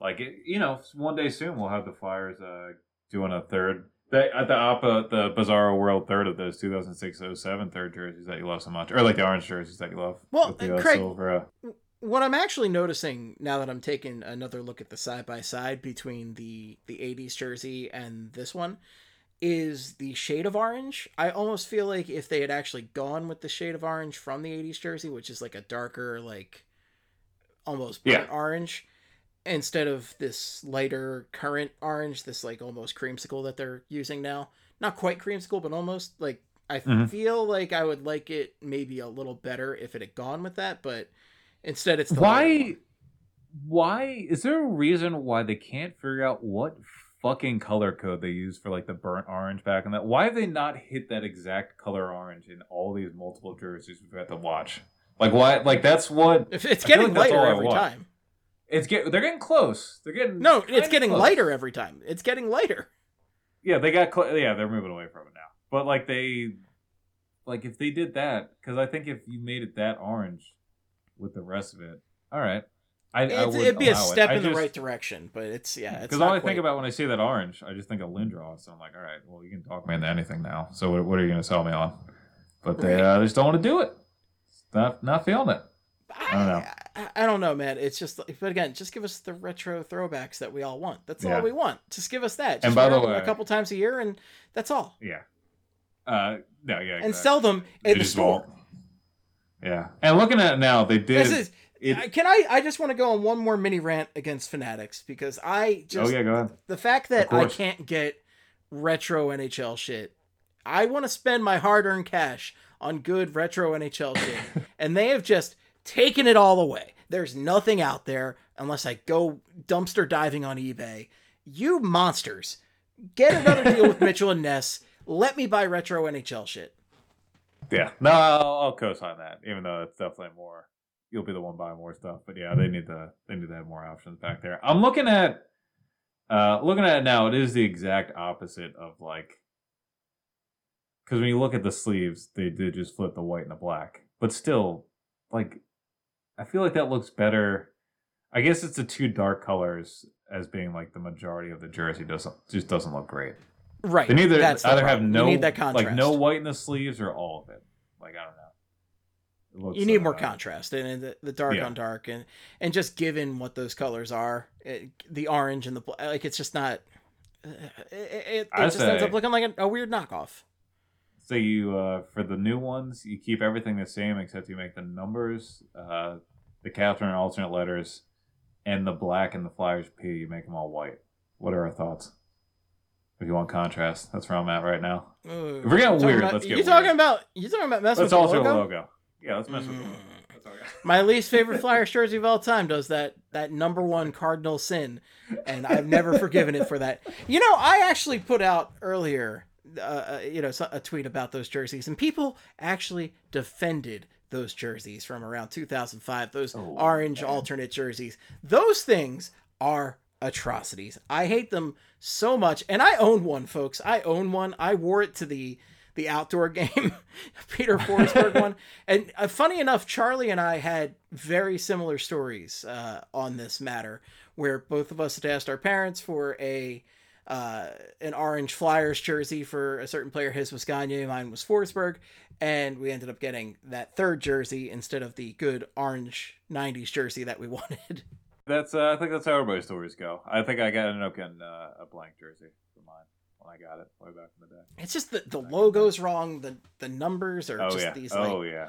like it, you know one day soon we'll have the flyers uh doing a third they, at the oppa the bizarro world third of those 2006-07 third jerseys that you love so much or like the orange jerseys that you love Well, the, uh, Craig- silver uh, what I'm actually noticing now that I'm taking another look at the side by side between the the 80s jersey and this one is the shade of orange. I almost feel like if they had actually gone with the shade of orange from the 80s jersey, which is like a darker like almost burnt Yeah. orange instead of this lighter current orange, this like almost creamsicle that they're using now. Not quite creamsicle, but almost like I Mhm. feel like I would like it maybe a little better if it had gone with that, but instead it's the why why is there a reason why they can't figure out what fucking color code they use for like the burnt orange back in that why have they not hit that exact color orange in all these multiple jerseys we've had to watch like why like that's what it's getting like lighter every time. It's get they're getting close they're getting No, it's getting close. lighter every time. It's getting lighter. yeah they got cl- yeah they're moving away from it now but like they like if they did that because i think if you made it that orange with the rest of it all right I, I it'd be a it. step I in the right direction, but it's yeah. Because all I quite- think about when I see that orange, I just think of Lindros. So I'm like, all right, well, you can talk me into anything now. So what, what are you going to sell me on? But they Right. uh, just don't want to do it. Not not feeling it. I don't know. I, I don't know, man. It's just, but again, just give us the retro throwbacks that we all want. That's Yeah. all we want. Just give us that. Just And by the way- a couple times a year, and that's all. Yeah. Uh, no, yeah. And sell them They in the store. won't. Yeah. And looking at it now, they did. This is. it, Can I? I just want to go on one more mini rant against Fanatics because I just oh yeah, go ahead. the fact that I can't get retro NHL shit. I want to spend my hard-earned cash on good retro NHL shit, and they have just taken it all away. There's nothing out there unless I go dumpster diving on eBay. You monsters, get another deal with Mitchell and Ness. Let me buy retro NHL shit. Yeah. No, I'll, I'll co-sign that, even though it's definitely more. You'll be the one buying more stuff, but yeah, they need to they need to have more options back there. I'm looking at, uh, looking at it now. It is the exact opposite of like, because when you look at the sleeves, they did just flip the white and the black, but still, like, I feel like that looks better. I guess it's the two dark colors as being like the majority of the jersey doesn't just doesn't look great. Right. They need to That's the either have no like no white in the sleeves or all of it. Like I don't know. You need more uh, contrast and the, the dark yeah. on dark and and just given what those colors are it, the orange and the like it's just not uh, it, it, it just ends up looking like a, a weird knockoff So you uh, for the new ones, you keep everything the same except you make the numbers, uh, the captain and alternate letters, and the black and the Flyers P. You make them all white. What are our thoughts? If you want contrast, that's where I'm at right now. Ooh. If we're getting weird, about- let's get You talking about you talking about messing Let's with alter the logo? logo. Yeah, let's mess with the Mm. logo. That's all I got. My least favorite flyer jersey of all time does that that number one cardinal sin, and I've never forgiven it for that. You know, I actually put out earlier, uh, uh, you know, a tweet about those jerseys, and people actually defended those jerseys from around 2005. Those Oh, orange man. alternate jerseys. Those things are atrocities. I hate them so much, and I own one, folks. I own one. I wore it to the the outdoor game, Peter Forsberg one. And uh, funny enough, Charlie and I had very similar stories uh, on this matter, where both of us had asked our parents for a uh, an orange Flyers jersey for a certain player. His was Gagne, mine was Forsberg, and we ended up getting that third jersey instead of the good orange '90s jersey that we wanted. That's uh, I think that's how everybody's stories go. I think I got ended up getting uh, a blank jersey for mine when I got it way back in the day. It's just the the logo's wrong. The the numbers are Oh just yeah. these like oh yeah.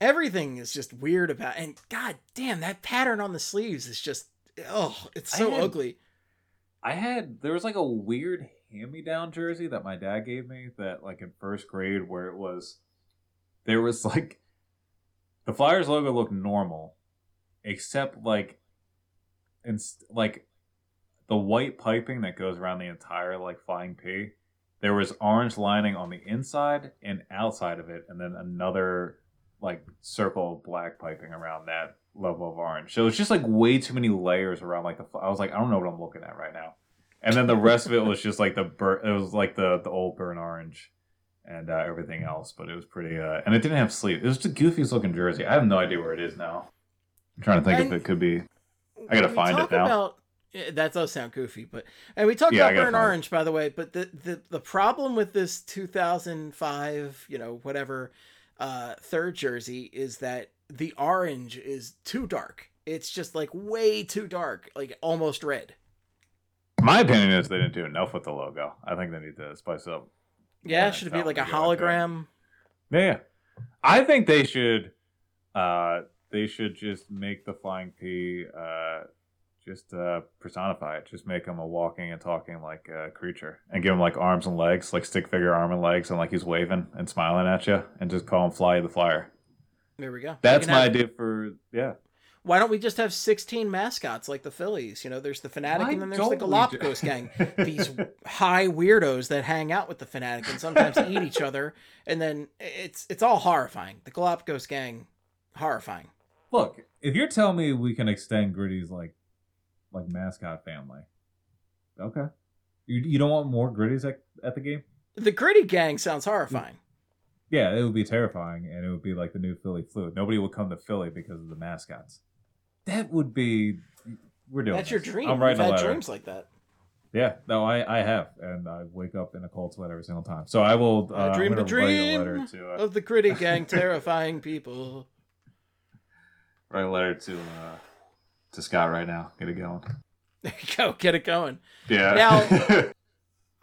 everything is just weird about. And god damn, that pattern on the sleeves is just oh, it's so ugly. I had there was like a weird hand me down jersey that my dad gave me that like in first grade where it was there was like the Flyers logo looked normal except like in like the white piping that goes around the entire like flying P there was orange lining on the inside and outside of it and then another like circle of black piping around that level of orange so it's just like way too many layers around like the fl- i was like i don't know what i'm looking at right now and then the rest of it was just like the bur- it was like the the old burnt orange and uh, everything else but it was pretty uh and it didn't have sleeve it was the goofiest looking jersey i have no idea where it is now i'm trying to think And- if it could be I gotta find it now. About, that does sound goofy, but and we talked Yeah, about burnt find it. orange, by the way. But the, the the problem with this 2005, you know, whatever, uh, third jersey is that the orange is too dark. It's just like way too dark, like almost red. my opinion is they didn't do enough with the logo i think they need to spice up Yeah, Yeah, should it be like a would be okay. hologram? Yeah, yeah. I think they should uh they should just make the flying P uh just uh personify it. Just make him a walking and talking like uh, creature and give him like arms and legs, like stick figure arm and legs and like he's waving and smiling at you and just call him Fly the Flyer. There we go. That's can my have- idea for yeah. Why don't we just have 16 mascots like the Phillies? You know, there's the Phanatic Why and then there's the don't we do- Galapagos gang. These high weirdos that hang out with the Phanatic and sometimes eat each other, and then it's it's all horrifying. The Galapagos gang, horrifying. Look, if you're telling me we can extend Gritty's like like mascot family, okay. You you don't want more Gritties at, at the game? The Gritty gang sounds horrifying. Yeah, it would be terrifying, and it would be like the new Philly flu. Nobody would come to Philly because of the mascots. That would be. We're doing. That's your dream. I'm writing You've a had letter. dreams like that. Yeah, no, I, I have, and I wake up in a cold sweat every single time. So I will. Uh, I I'm dreamed a gonna a letter dream to uh, of the critic gang terrifying people. write a letter to uh, to Scott right now. Get it going. There you go. Get it going. Yeah. Now-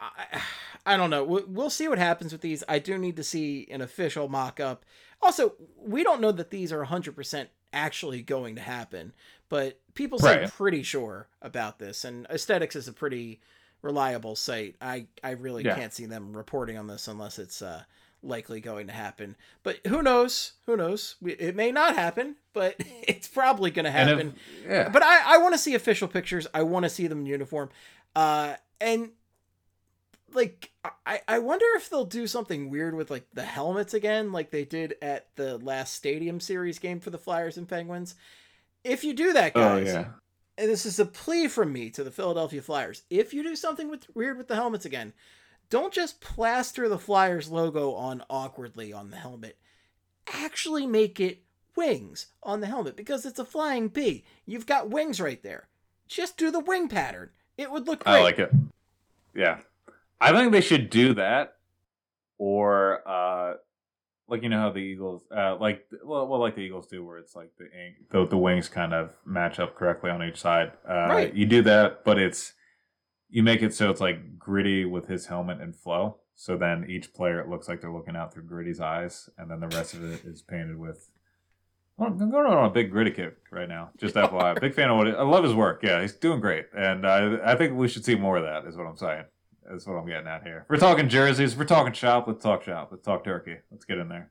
I, I don't know. We- We'll see what happens with these. I do need to see an official mock up. Also, we don't know that these are 100% actually going to happen, but people seem Right. pretty sure about this, and Icethetics is a pretty reliable site. I, I really Yeah. can't see them reporting on this unless it's uh, likely going to happen. But who knows? Who knows? It may not happen, but it's probably going to And if- happen yeah. but I, I want to see official pictures. I want to see them in uniform. Uh, and like, I, I wonder if they'll do something weird with like the helmets again, like they did at the last Stadium Series game for the Flyers and Penguins. If you do that, Oh guys, yeah. and this is a plea from me to the Philadelphia Flyers. If you do something with weird with the helmets again, don't just plaster the Flyers logo on awkwardly on the helmet. Actually make it wings on the helmet because it's a flying P. You've got wings right there. Just do the wing pattern. It would look great. I like it. Yeah, I think they should do that, or uh, like you know how the Eagles, uh, like well, well, like the Eagles do, where it's like the the, the wings kind of match up correctly on each side. Uh, Right. You do that, but it's you make it so it's like gritty with his helmet and flow. So then each player it looks like they're looking out through Gritty's eyes, and then the rest of it is painted with. Well, I'm going on a big Gritty kick right now. Just FYI, big fan of what it, I love his work. Yeah, he's doing great, and I I think we should see more of that. Is what I'm saying. That's what I'm getting at here. We're talking jerseys. We're talking shop. Let's talk shop. Let's talk turkey. Let's get in there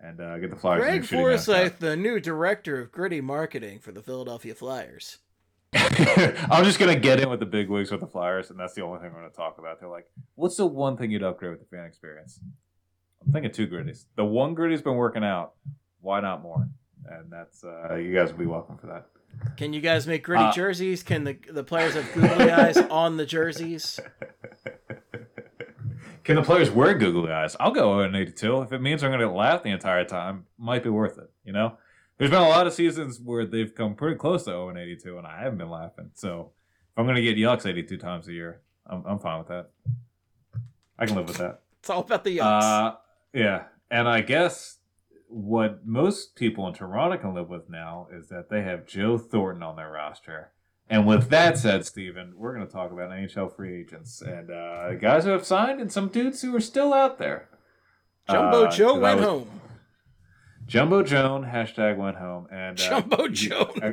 and uh, get the Flyers. Greg. Forsyth, the new director of gritty marketing for the Philadelphia Flyers. I'm just gonna get in with the big wigs with the Flyers, and that's the only thing we're gonna talk about. They're like, "What's the one thing you'd upgrade with the fan experience?" I'm thinking two gritties. The one gritty's been working out. Why not more? And that's uh, you guys will be welcome for that. Can you guys make gritty Uh, jerseys? Can the the players have googly eyes on the jerseys? Can the players wear googly eyes? I'll go 0 82 if it means I'm gonna laugh the entire time. Might be worth it. You know, there's been a lot of seasons where they've come pretty close to 0 82, and I haven't been laughing. So if I'm gonna get yucks 82 times a year, I'm I'm fine with that. I can live with that. It's all about the yucks. Uh, yeah, and I guess what most people in Toronto can live with now is that they have Joe Thornton on their roster. And with that said, Steven, we're going to talk about NHL free agents and uh, guys who have signed and some dudes who are still out there. Jumbo Uh, Joe went was- home. Jumbo Joan hashtag went home and uh, Jumbo Joan. uh,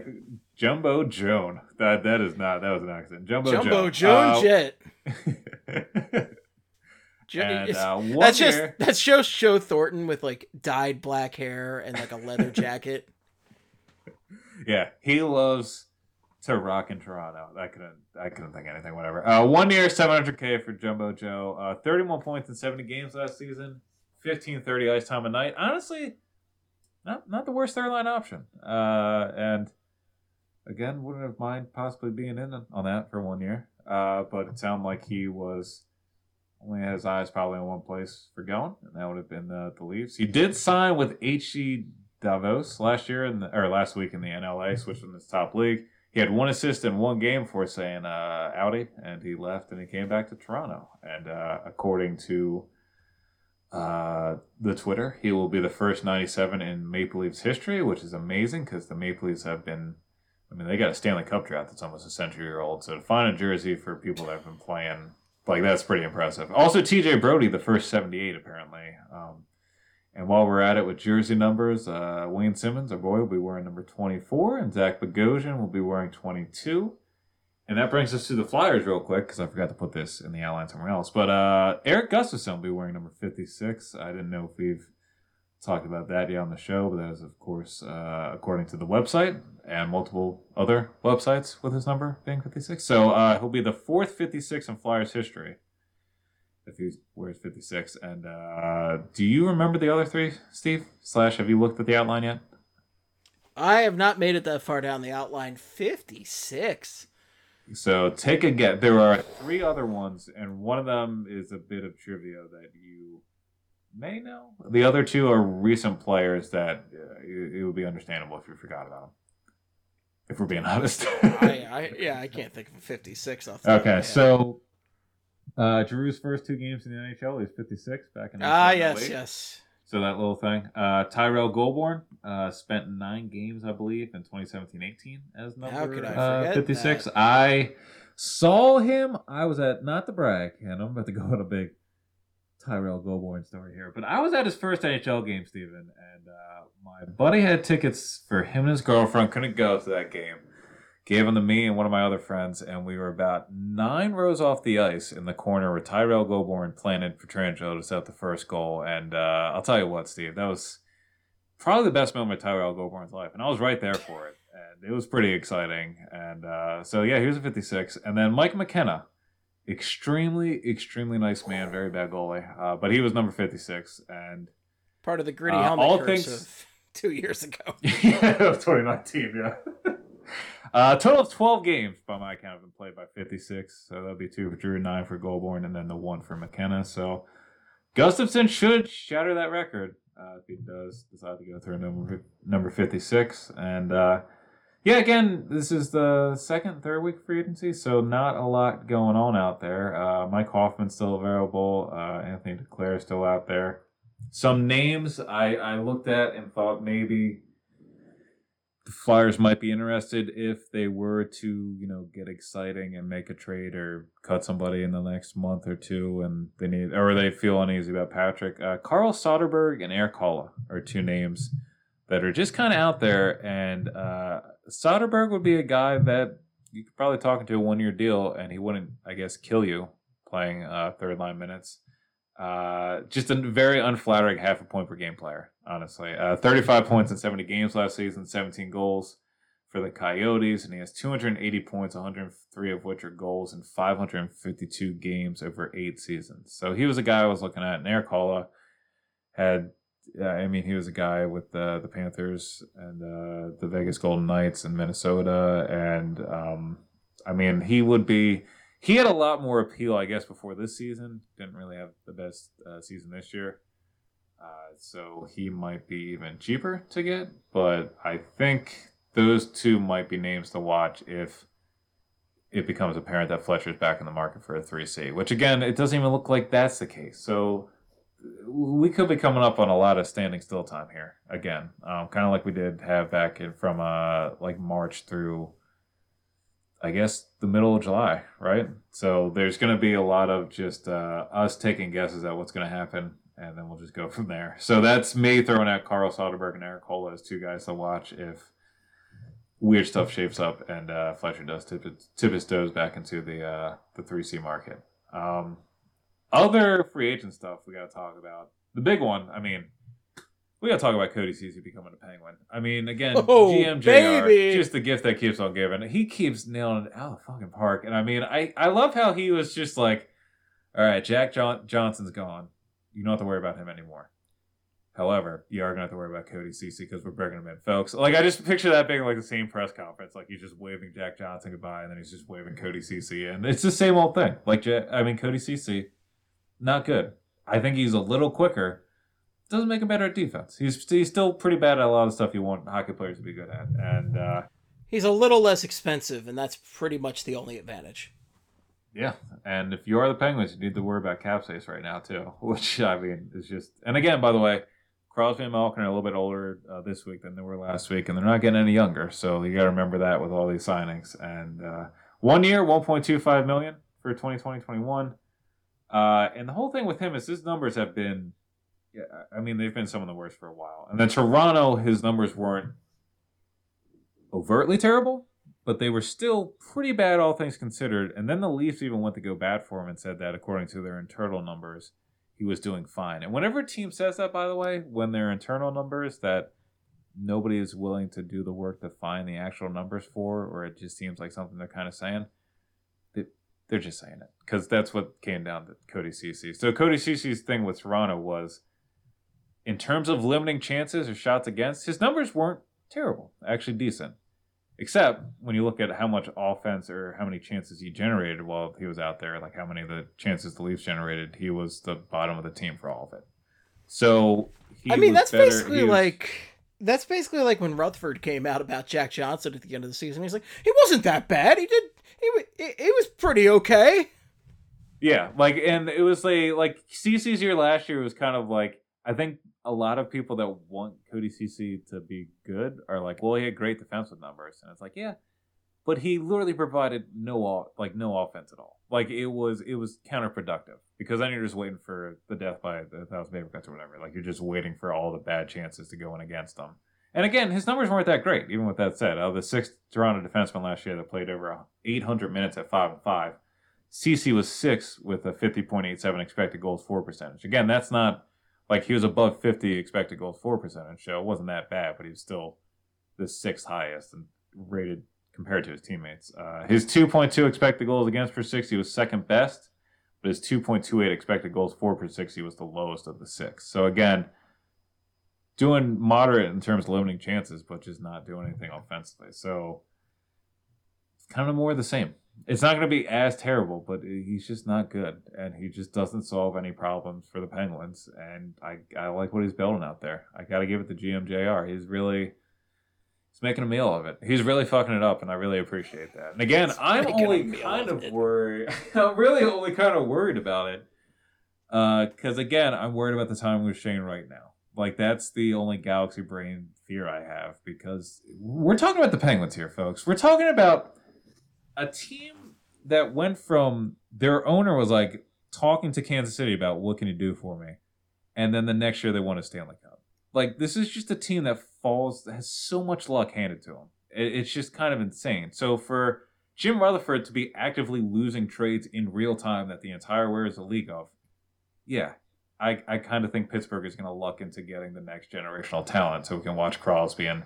Jumbo Joan. That that is not that was an accident. Jumbo Joe. Jumbo Joan. Joan Uh, Jet. And uh, one that's just year, that's just Joe Thornton with like dyed black hair and like a leather jacket. Yeah, he loves to rock in Toronto. I couldn't, I couldn't think of anything. Whatever. Uh, one year, seven hundred k for Jumbo Joe. Uh, Thirty-one points in seventy games last season. 15-30 ice time a night. Honestly, not not the worst third line option. Uh, and again, wouldn't have mind possibly being in on that for one year. Uh, but it sounded like he was only had his eyes probably in one place for going, and that would have been the, the Leafs. He did sign with HC Davos last year in the, or last week in the NLA, switched from his top league. He had one assist in one game for saying uh, "Audi," and he left and he came back to Toronto. And uh, according to uh, the Twitter, he will be the first 97 in Maple Leafs history, which is amazing because the Maple Leafs have been. I mean, they got a Stanley Cup draft that's almost a century year old. So to find a jersey for people that have been playing, like that's pretty impressive. Also, TJ Brodie, the first 78 apparently. Um, and while we're at it with jersey numbers, uh, Wayne Simmonds, our boy, will be wearing number 24, and Zach Bogosian will be wearing 22. And that brings us to the Flyers real quick, because I forgot to put this in the outline somewhere else. But uh, Erik Gustafsson will be wearing number 56. I didn't know if we've talked about that yeah, on the show, but that is, of course, uh, according to the website and multiple other websites with his number being 56. So uh, he'll be the fourth 56 in Flyers history if he wears 56. And uh, do you remember the other three, Steve? Slash, have you looked at the outline yet? I have not made it that far down the outline. Fifty six. So take a guess. There are three other ones, and one of them is a bit of trivia that you may know. The other two are recent players that uh, it, it would be understandable if you forgot about them. If we're being honest. I, I yeah, I can't think of a fifty six off. The top of my okay, so uh, Drew's first two games in the NHL, he's 56 back in ah yes yes. So that little thing. Uh, Tyrell Goulbourne uh, spent nine games, I believe, in 2017-18 as number How could I uh, 56. that? I saw him. I was at not the brag, and I'm about to go on a big Tyrell Goulbourne story here, but I was at his first NHL game, Steven, and uh, my buddy had tickets for him and his girlfriend. Couldn't go to that game. Gave them to me and one of my other friends, and we were about nine rows off the ice in the corner where Tyrell Goulbourne planted for Trangelo to set the first goal. And uh, I'll tell you what, Steve, that was probably the best moment of Tyrell Goulbourne's life, and I was right there for it. And it was pretty exciting. And uh, so, yeah, here's a 56. And then Mike McKenna, extremely, extremely nice man, very bad goalie, uh, but he was number 56. And Part of the gritty Uh, helmet all curse things- of two years ago. yeah, it was 2019, yeah. Uh, total of 12 games by my count have been played by 56. So that'll be two for Drew, nine for Goulbourne, and then the one for McKenna. So Gustafsson should shatter that record uh, if he does decide to go through number number 56. And uh, yeah, again, this is the second, third week of free agency, so not a lot going on out there. Uh, Mike Hoffman's still available. Uh, Anthony Duclair is still out there. Some names I, I looked at and thought maybe the Flyers might be interested if they were to, you know, get exciting and make a trade or cut somebody in the next month or two, and they need or they feel uneasy about Patrick. Uh, Carl Soderberg and Erik Haula are two names that are just kind of out there, and uh, Soderberg would be a guy that you could probably talk into a one year deal, and he wouldn't, I guess, kill you playing uh, third line minutes. Uh, just a very unflattering half a point per game player, honestly. Uh, 35 points in 70 games last season, 17 goals for the Coyotes, and he has 280 points, 103 of which are goals in 552 games over eight seasons. So he was a guy I was looking at. And Haula had, uh, I mean, he was a guy with the the Panthers and uh, the Vegas Golden Knights in Minnesota, and um, I mean, he would be he had a lot more appeal, I guess, before this season. Didn't really have the best uh, season this year. Uh, so he might be even cheaper to get, but I think those two might be names to watch if it becomes apparent that Fletcher's back in the market for a 3C, which again, it doesn't even look like that's the case. So we could be coming up on a lot of standing still time here again, um, kind of like we did have back in from uh, like March through I guess the middle of July, right? So there's going to be a lot of just uh, us taking guesses at what's going to happen, and then we'll just go from there. So that's me throwing out Carl Soderberg and Erik Haula as two guys to watch if weird stuff shapes up and uh, Fletcher does tip, tip his toes back into the uh, the three C market. Um, other free agent stuff we got to talk about. The big one, I mean, we gotta talk about Cody Ceci becoming a penguin. I mean, again, Oh, GMJR, just the gift that keeps on giving. He keeps nailing it out of the fucking park. And I mean, I, I love how he was just like, all right, Jack John- Johnson's gone. You don't have to worry about him anymore. However, you are gonna have to worry about Cody Ceci because we're bringing him in, folks. Like I just picture that being like the same press conference, like he's just waving Jack Johnson goodbye, and then he's just waving Cody Ceci, and it's the same old thing. Like I mean, Cody Ceci, not good. I think he's a little quicker doesn't make him better at defense. He's he's still pretty bad at a lot of stuff you want hockey players to be good at. And uh, He's a little less expensive, and that's pretty much the only advantage. yeah, and if you are the Penguins, you need to worry about cap space right now too. Which I mean is just. And again, by the way, Crosby and Malkin are a little bit older uh, this week than they were last week, and they're not getting any younger. So you got to remember that with all these signings. And uh, one year, one point two five million for 2020-21. Uh, and the whole thing with him is his numbers have been yeah, I mean they've been some of the worst for a while. And then Toronto, his numbers weren't overtly terrible, but they were still pretty bad, all things considered. And then the Leafs even went to go bad for him and said that according to their internal numbers, he was doing fine. And whenever a team says that, by the way, when their internal numbers that nobody is willing to do the work to find the actual numbers for, or it just seems like something they're kind of saying, they're just saying it because that's what came down to Cody Ceci. So Cody Ceci's thing with Toronto was in terms of limiting chances or shots against, his numbers weren't terrible, actually decent. Except when you look at how much offense or how many chances he generated while he was out there, like how many of the chances the Leafs generated, he was the bottom of the team for all of it. So he I mean, that's better- basically was- like that's basically like when Rutherford came out about Jack Johnson at the end of the season. He's like, he wasn't that bad. He did. Wa- it, it was pretty okay. Yeah, like, and it was like like Ceci's year last year was kind of like I think a lot of people that want Cody Ceci to be good are like, well, he had great defensive numbers, and it's like, yeah, but he literally provided no like no offense at all. Like it was it was counterproductive because then you're just waiting for the death by a thousand paper cuts or whatever. Like you're just waiting for all the bad chances to go in against them. And again, his numbers weren't that great. Even with that said, of the six Toronto defensemen last year that played over 800 minutes at five and five, Ceci was six with a 50.87 expected goals for percentage. Again, that's not like he was above 50 expected goals for percentage, so it wasn't that bad, but he was still the sixth highest and rated compared to his teammates. Uh, his 2.2 expected goals against per 60 was second best, but his 2.28 expected goals for per 60 was the lowest of the six. So again, doing moderate in terms of limiting chances, but just not doing anything offensively. So it's kind of more the same. It's not going to be as terrible, but he's just not good, and he just doesn't solve any problems for the Penguins. And I, I like what he's building out there. I got to give it to GMJR. He's really, he's making a meal of it. He's really fucking it up, and I really appreciate that. And again, He's I'm only kind of of worried. I'm really only kind of worried about it, uh, because again, I'm worried about the time with Shane right now. Like that's the only galaxy brain fear I have because we're talking about the Penguins here, folks. We're talking about a team that went from their owner was like talking to Kansas City about what can you do for me, and then the next year they won a Stanley Cup. Like this is just a team that falls has so much luck handed to them. It's just kind of insane. So for Jim Rutherford to be actively losing trades in real time that the entire Where is the league of, yeah, I, I kind of think Pittsburgh is going to luck into getting the next generational talent so we can watch Crosby and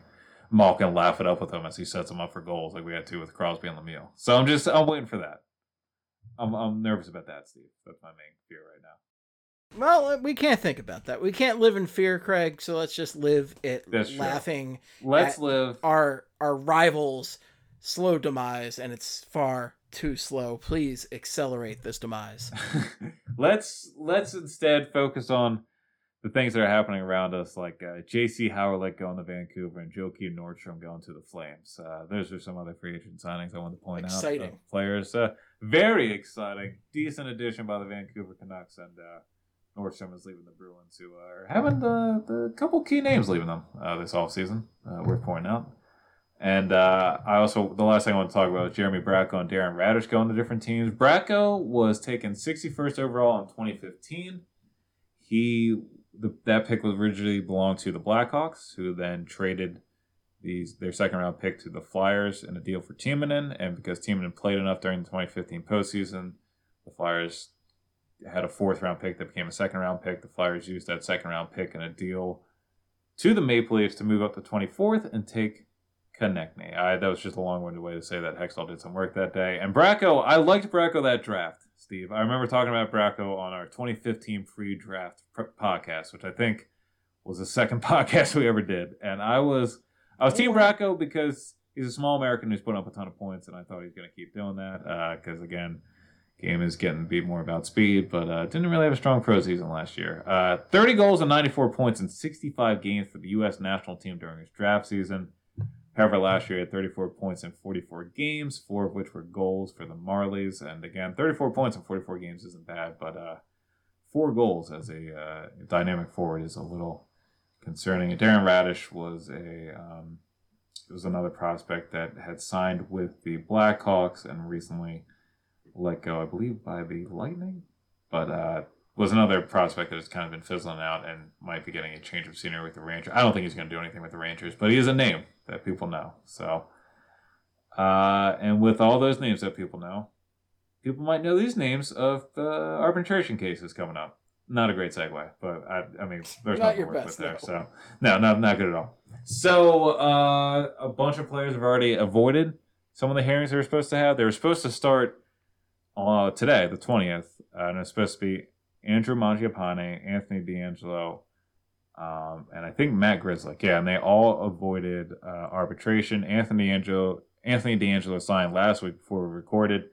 Malkin laugh it up with him as he sets them up for goals like we had to with Crosby and Lemieux. So I'm just I'm waiting for that. I'm I'm nervous about that, Steve. That's my main fear right now. Well, uh, we can't think about that. We can't live in fear, Craig. So let's just live it That's true. laughing Let's At- live. our our rivals' slow demise, and it's far too slow. Please accelerate this demise. let's let's instead focus on the things that are happening around us, like uh, Jayce Hawryluk going to Vancouver and Joakim Nordstrom going to the Flames. Uh, those are some other free agent signings I want to point out. Exciting. of Players, uh, very exciting, decent addition by the Vancouver Canucks, and uh, Nordstrom is leaving the Bruins, who are having the, the couple key names leaving them uh, this offseason, uh, worth pointing out. And uh, I also, the last thing I want to talk about is Jeremy Bracco and Darren Raddysh going to different teams. Bracco was taken 61st overall in 2015. He, the, that pick was originally belonged to the Blackhawks, who then traded these their second round pick to the Flyers in a deal for Timonen. And because Timonen played enough during the 2015 postseason, the Flyers had a fourth round pick that became a second round pick. The Flyers used that second round pick in a deal to the Maple Leafs to move up to 24th and take Konecny. I that was just a long-winded way to say that Hextall did some work that day. And Bracco, I liked Bracco that draft, Steve. I remember talking about Bracco on our 2015 free draft podcast, which I think was the second podcast we ever did. And I was I was Team Bracco because he's a small American who's put up a ton of points, and I thought he's going to keep doing that because again. Game is getting to be more about speed, but uh, didn't really have a strong pro season last year. Uh, 30 goals and 94 points in 65 games for the U.S. national team during his draft season. However, last year he had 34 points in 44 games, four of which were goals for the Marlies. And again, 34 points in 44 games isn't bad, but uh, four goals as a uh, dynamic forward is a little concerning. Darren Raddysh was a um, was another prospect that had signed with the Blackhawks and recently let go, I believe, by the Lightning, but uh, was another prospect that has kind of been fizzling out and might be getting a change of scenery with the Rangers. I don't think he's going to do anything with the Rangers, but he is a name that people know. So, uh, and with all those names that people know, people might know these names of the arbitration cases coming up. Not a great segue, but I, I mean, there's Not nothing work with there. no. So, no, not not good at all. So, uh, a bunch of players have already avoided some of the hearings they were supposed to have. They were supposed to start uh, today, the 20th, uh, and it's supposed to be Andrew Mangiapane, Anthony DeAngelo, um, and I think Matt Grzelcyk. Yeah, and they all avoided uh, arbitration. Anthony DeAngelo, Anthony DeAngelo signed last week before we recorded.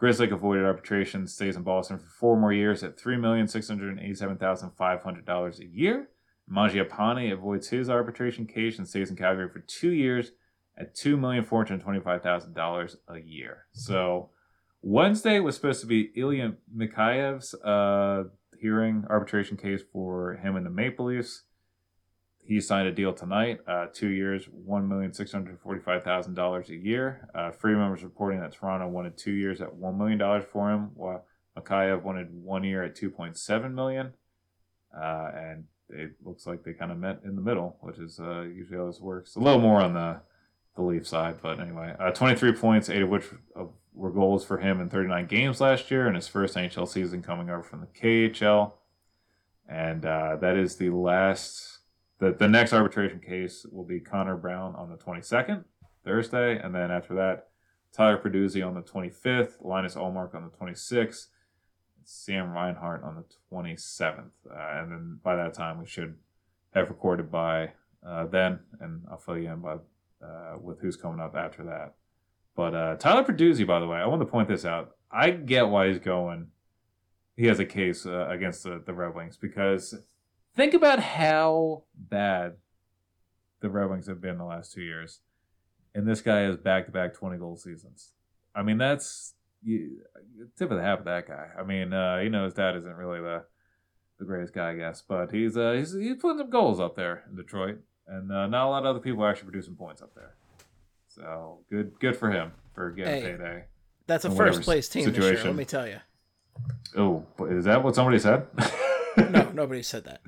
Grizzlick avoided arbitration, stays in Boston for four more years at three million six hundred eighty-seven thousand five hundred dollars a year. Mangiapane avoids his arbitration case and stays in Calgary for two years at two million four hundred twenty-five thousand dollars a year. So Wednesday was supposed to be Ilya Mikheyev's uh, hearing arbitration case for him and the Maple Leafs. He signed a deal tonight, uh, two years, one million six hundred forty-five thousand dollars a year. Uh, Friedman was reporting that Toronto wanted two years at one million dollars for him, while Mikheyev wanted one year at two point seven million. Uh, and it looks like they kind of met in the middle, which is uh, usually how this works. A little more on the the Leaf side, but anyway, uh, twenty-three points, eight of which were goals for him in thirty-nine games last year, in his first NHL season coming over from the KHL, and uh, that is the last. The, the next arbitration case will be Connor Brown on the 22nd, Thursday, and then after that, Tyler Bertuzzi on the 25th, Linus Ullmark on the 26th, Sam Reinhart on the 27th. Uh, and then by that time, we should have recorded by uh, then, and I'll fill you in by, uh, with who's coming up after that. But uh, Tyler Bertuzzi, by the way, I want to point this out. I get why he's going. He has a case uh, against the, the Red Wings because think about how bad the Red Wings have been the last two years, and this guy has back to back twenty goal seasons. I mean, that's you, tip of the hat of that guy. I mean, uh, you know, his dad isn't really the the greatest guy, I guess. But he's uh, he's he's putting some goals up there in Detroit, and uh, not a lot of other people are actually producing points up there. So good good for him for getting Hey. payday. That's a first place team this year. situation. Let me tell you. Oh, is that what somebody said? No, nobody said that.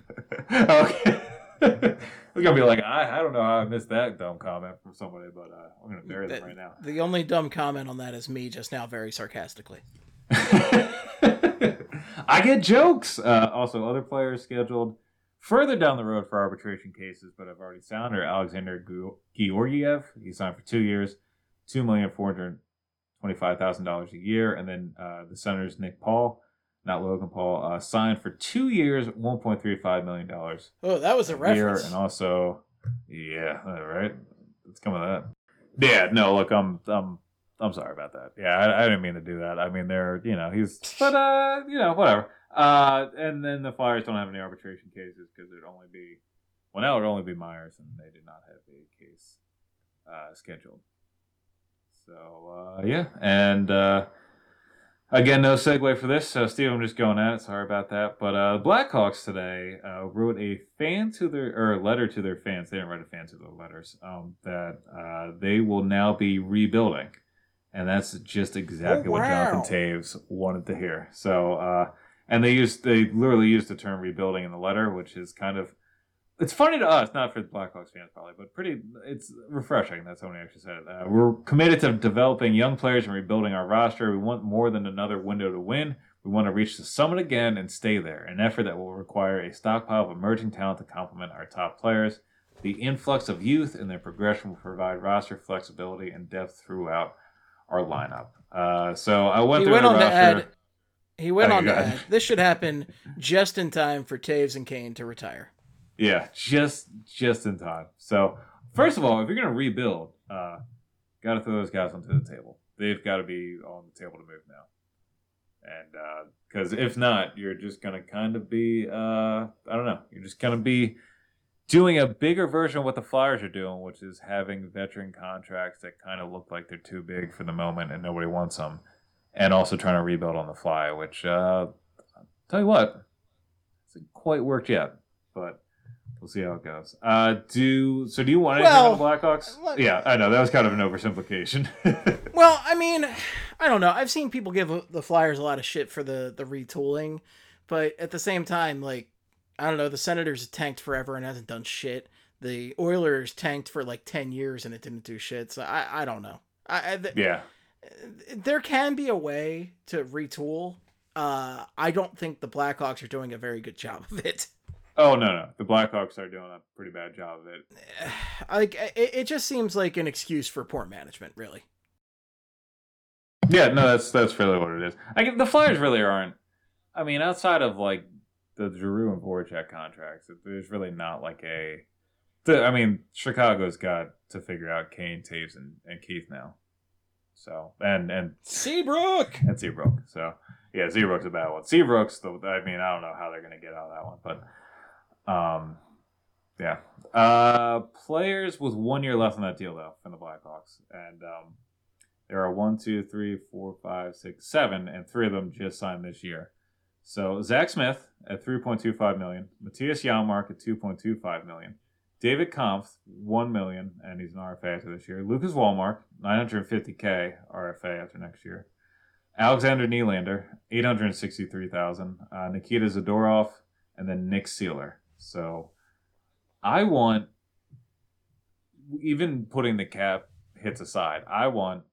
okay. We're gonna be like, I, I don't know how I missed that dumb comment from somebody, but uh, I'm gonna bury them That- right now. The only dumb comment on that is me just now, very sarcastically. I get jokes. Uh, also, other players scheduled further down the road for arbitration cases, but I've already signed are Alexander Georgiev. He signed for two years, two million four hundred twenty-five thousand dollars a year, and then uh, the Senators Nick Paul, not Logan Paul, uh, signed for two years, one point three five million dollars Oh, that was a reference. and also, yeah, all right, it's coming to that. Yeah, no, look, I'm, I'm, I'm sorry about that. Yeah, I, I didn't mean to do that. I mean, they're, you know, he's, but uh, you know, whatever. Uh, and then the Flyers don't have any arbitration cases because it'd only be, well, now it'd only be Myers, and they did not have a case uh, scheduled. So uh, yeah, and uh, again, no segue for this. So Steve, I'm just going at it. Sorry about that. But uh, Blackhawks today uh, wrote a fan to their or a letter to their fans. They didn't write a fan to their letters. Um, that uh, they will now be rebuilding, and that's just exactly Oh, what Jonathan. Toews wanted to hear. So. Uh, and they used they literally used the term rebuilding in the letter, which is kind of it's funny to us, not for the Blackhawks fans probably, but pretty it's refreshing. That's how he actually said it. Uh, we're committed to developing young players and rebuilding our roster. We want more than another window to win. We want to reach the summit again and stay there. An effort that will require a stockpile of emerging talent to complement our top players. The influx of youth and their progression will provide roster flexibility and depth throughout our lineup. Uh, so I went he through went the on roster. add. He went Oh, on to add. This should happen just in time for Toews and Kane to retire. Yeah, just just in time. So first of all, if you're gonna rebuild, uh, got to throw those guys onto the table. They've got to be on the table to move now. And because if not, you're just gonna kind of be uh, I don't know. You're just gonna be doing a bigger version of what the Flyers are doing, which is having veteran contracts that kind of look like they're too big for the moment and nobody wants them, and also trying to rebuild on the fly. Which uh, tell you what, hasn't quite worked yet, but we'll see how it goes. Uh, do so? Do you want anything Well, on the Blackhawks? Yeah, I know that was kind of an oversimplification. Well, I mean, I don't know. I've seen people give the Flyers a lot of shit for the the retooling, but at the same time, like I don't know, the Senators tanked forever and hasn't done shit. The Oilers tanked for like ten years and it didn't do shit. So I I don't know. I, I th- yeah, there can be a way to retool. Uh, I don't think the Blackhawks are doing a very good job of it. Oh no, no, the Blackhawks are doing a pretty bad job of it. Like it, it just seems like an excuse for poor management, really. Yeah, no, that's that's really what it is. I the Flyers really aren't. I mean, outside of like the Giroux and Voracek contracts, there's really not like a. The, I mean, Chicago's got to figure out Kane, Toews, and, and Keith now. So and and Seabrook. and Seabrook. So yeah, Seabrook's a bad one. Seabrook's the. I mean, I don't know how they're gonna get out of that one, but um, yeah. Uh, players with one year left on that deal though from the Blackhawks, and um, there are one, two, three, four, five, six, seven, and three of them just signed this year. So Zach Smith at three point two five million, Mattias Janmark at two point two five million. David Kampf, one million, and he's an RFA after this year. Lucas Wallmark, 950k RFA after next year. Alexander Nylander, 863,000. Uh, Nikita Zadorov, and then Nick Seeler. So I want, even putting the cap hits aside, I want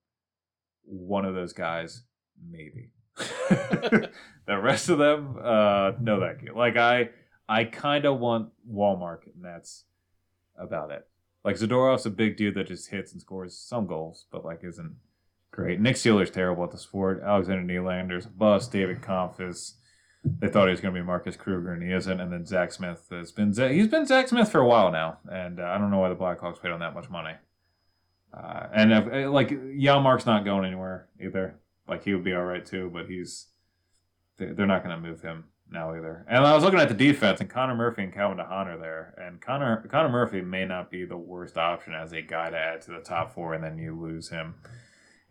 one of those guys, maybe. the rest of them, uh, no thank you. Like I, I kind of want Wallmark, and that's about it. Like Zadorov's a big dude that just hits and scores some goals, but like isn't great. Nick Seeler's terrible at the sport. Alexander Nylander's a bust. David Kampf is. They thought he was going to be Marcus Kruger, and he isn't. And then Zach Smith has been. He's been Zach Smith for a while now, and uh, I don't know why the Blackhawks paid on that much money. Uh, and if, uh, like Yalmark's not going anywhere either. Like he would be all right too, but he's. they- They're not going to move him now either. And I was looking at the defense, and Connor Murphy and Calvin DeHaan are there. And Connor Connor Murphy may not be the worst option as a guy to add to the top four, and then you lose him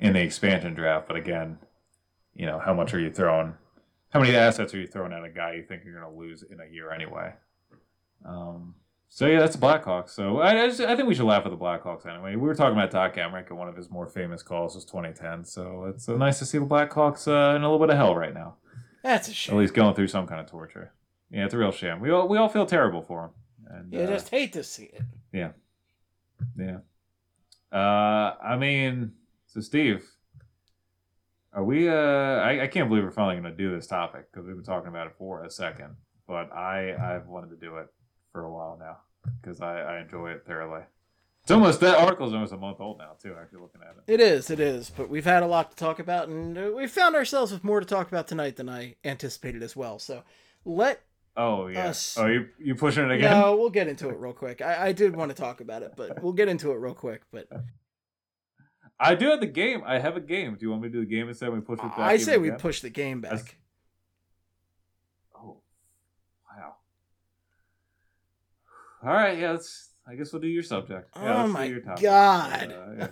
in the expansion draft. But again, you know how much are you throwing how many assets are you throwing at a guy you think you're going to lose in a year anyway? Um, so yeah, that's the Blackhawks. So I, I, just, I think we should laugh at the Blackhawks anyway. We were talking about Doc Emrick, and one of his more famous calls was 2010. So it's uh, nice to see the Blackhawks uh, in a little bit of hell right now. That's a shame. At least going through some kind of torture. Yeah, it's a real shame. We all we all feel terrible for him. And You uh, just hate to see it. Yeah, yeah. Uh, I mean, so Steve, are we? Uh, I, I can't believe we're finally going to do this topic because we've been talking about it for a second. But I I've wanted to do it for a while now because I, I enjoy it thoroughly. It's almost that article's almost a month old now too. Actually, looking at it. It is, it is. But we've had a lot to talk about, and uh, we found ourselves with more to talk about tonight than I anticipated as well. So let Oh yeah. Us. Oh, you you pushing it again? no, we'll get into it real quick. I, I did want to talk about it, but we'll get into it real quick. But I do have the game. I have a game. Do you want me to do the game instead? We push it back. I say we again? push the game That's- back. Oh, wow. All right, yeah. Let's. I guess we'll do your subject. Yeah, Oh my your topic. God. Uh, yeah.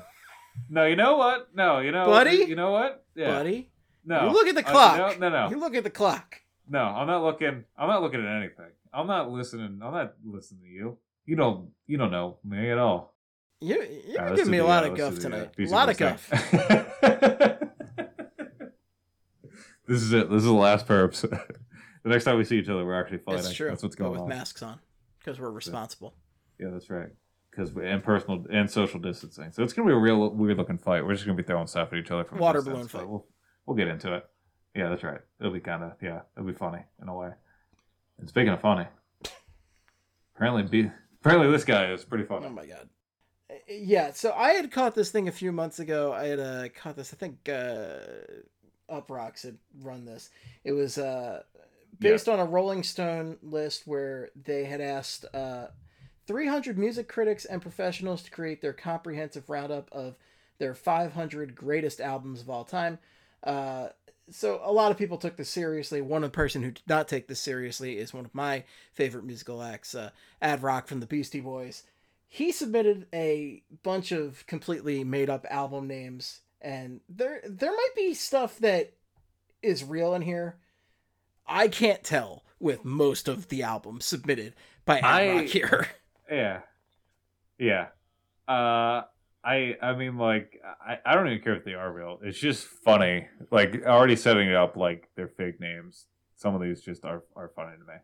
No, you know what? No, you know, Buddy? You know what? Yeah. Buddy, No. you look at the Uh, clock. no, no, you look at the clock. no. I'm not looking. I'm not looking at anything. I'm not listening. I'm not listening to you. You don't. You don't know me at all. You you're Uh, giving me a lot uh, of guff uh, tonight. A lot of guff. this is it. This is the last pair perps. the next time we see each other, we're actually fighting. It's true. That's what's but going with on. masks on because we're responsible. Yeah, that's right. Because and personal and social distancing, so it's gonna be a real weird looking fight. We're just gonna be throwing stuff at each other from a Water balloon fight. We'll, we'll get into it. Yeah, that's right. It'll be kind of yeah, it'll be funny in a way. And speaking of funny, apparently be apparently this guy is pretty funny. Oh my god. Yeah, so I had caught this thing a few months ago. I had uh, caught this. I think uh, Uproxx had run this. It was uh, based on a Rolling Stone list where they had asked uh, 300 music critics and professionals to create their comprehensive roundup of their 500 greatest albums of all time. Uh, so a lot of people took this seriously. One person who did not take this seriously is one of my favorite musical acts, uh, Ad Rock from the Beastie Boys. He submitted a bunch of completely made up album names, and there there might be stuff that is real in here. I can't tell with most of the albums submitted by I- Rock here. Yeah, yeah. Uh, I I mean like I, I don't even care if they are real. It's just funny. Like already setting it up like they're fake names. Some of these just are are funny to me.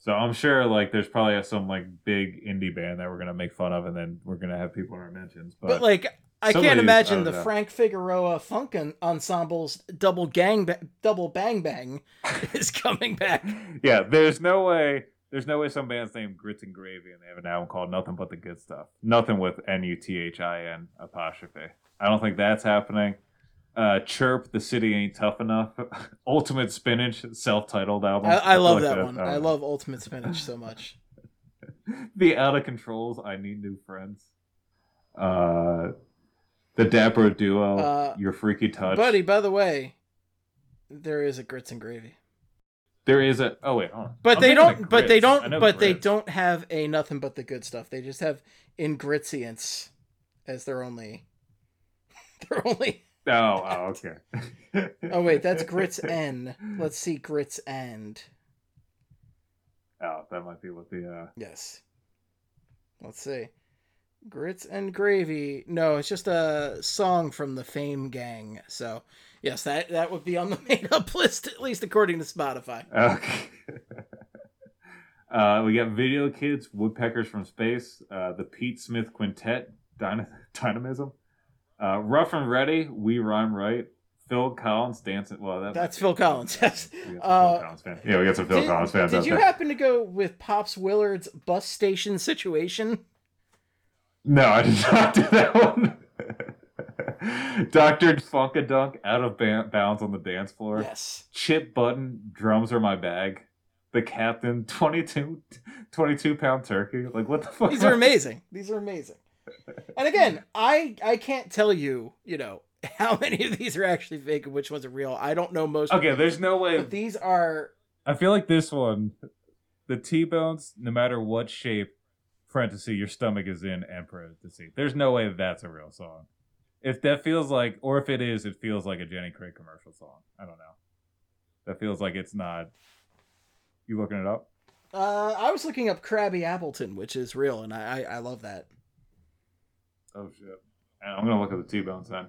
So I'm sure like there's probably some like big indie band that we're gonna make fun of, and then we're gonna have people in our mentions. But, But, like, I can't imagine the. Frank Figueroa Funk Ensemble's double gang, ba- double bang bang is coming back. yeah, there's no way. There's no way some band's named Grits and Gravy and they have an album called Nothing But the Good Stuff. Nothing with N U T H I N apostrophe. I don't think that's happening. Uh, Chirp, The City Ain't Tough Enough. Ultimate Spinach, self-titled album. I, I love like that one. don't I love Ultimate Spinach so much. the Out of Controls. I Need New Friends. Uh, the Dapper Duo. Uh, Your Freaky Touch. Buddy, by the way, there is a grits and gravy, There is a. Oh wait, hold on. but they don't. But they don't. But they don't have a nothing but the good stuff. They just have ingredients as their only. Their only. Oh, oh, okay. Oh wait, that's grits N. Let's see grits and Oh, that might be what the. uh yes. Let's see. Grits and gravy. No, it's just a song from the Fame Gang. So yes, that that would be on the made up list at least according to Spotify. Okay. uh, we got Video Kids, Woodpeckers from Space, uh, the Pete Smith Quintet, Dyna- Dynamism, uh, Rough and Ready, We Rhyme Right, Phil Collins, Dancing. Well, that That's Phil Collins. Yes. We got some Uh, Phil Collins. Yeah, we got some Phil did, Collins fans. Did you there. happen to go with Pops Willard's bus station situation? No, I did not do that one. Doctor Funkadunk out of bounds on the dance floor. Yes. Chip Button, drums are my bag. The captain, 22, 22 pound turkey. Like, what the fuck? These are amazing. These are amazing. And again, I I can't tell you, you know, how many of these are actually fake and which ones are real. I don't know most. of Okay, them, there's no way. but these are I feel like this one, the T bones, no matter what shape, parenthesis, your stomach is in, and parenthesis. There's no way that's a real song. If that feels like, or if it is, it feels like a Jenny Craig commercial song. I don't know. That feels like it's not. You looking it up? Uh, I was looking up Crabby Appleton, which is real, and I I, I love that. Oh shit! And I'm gonna look at the T Bones then.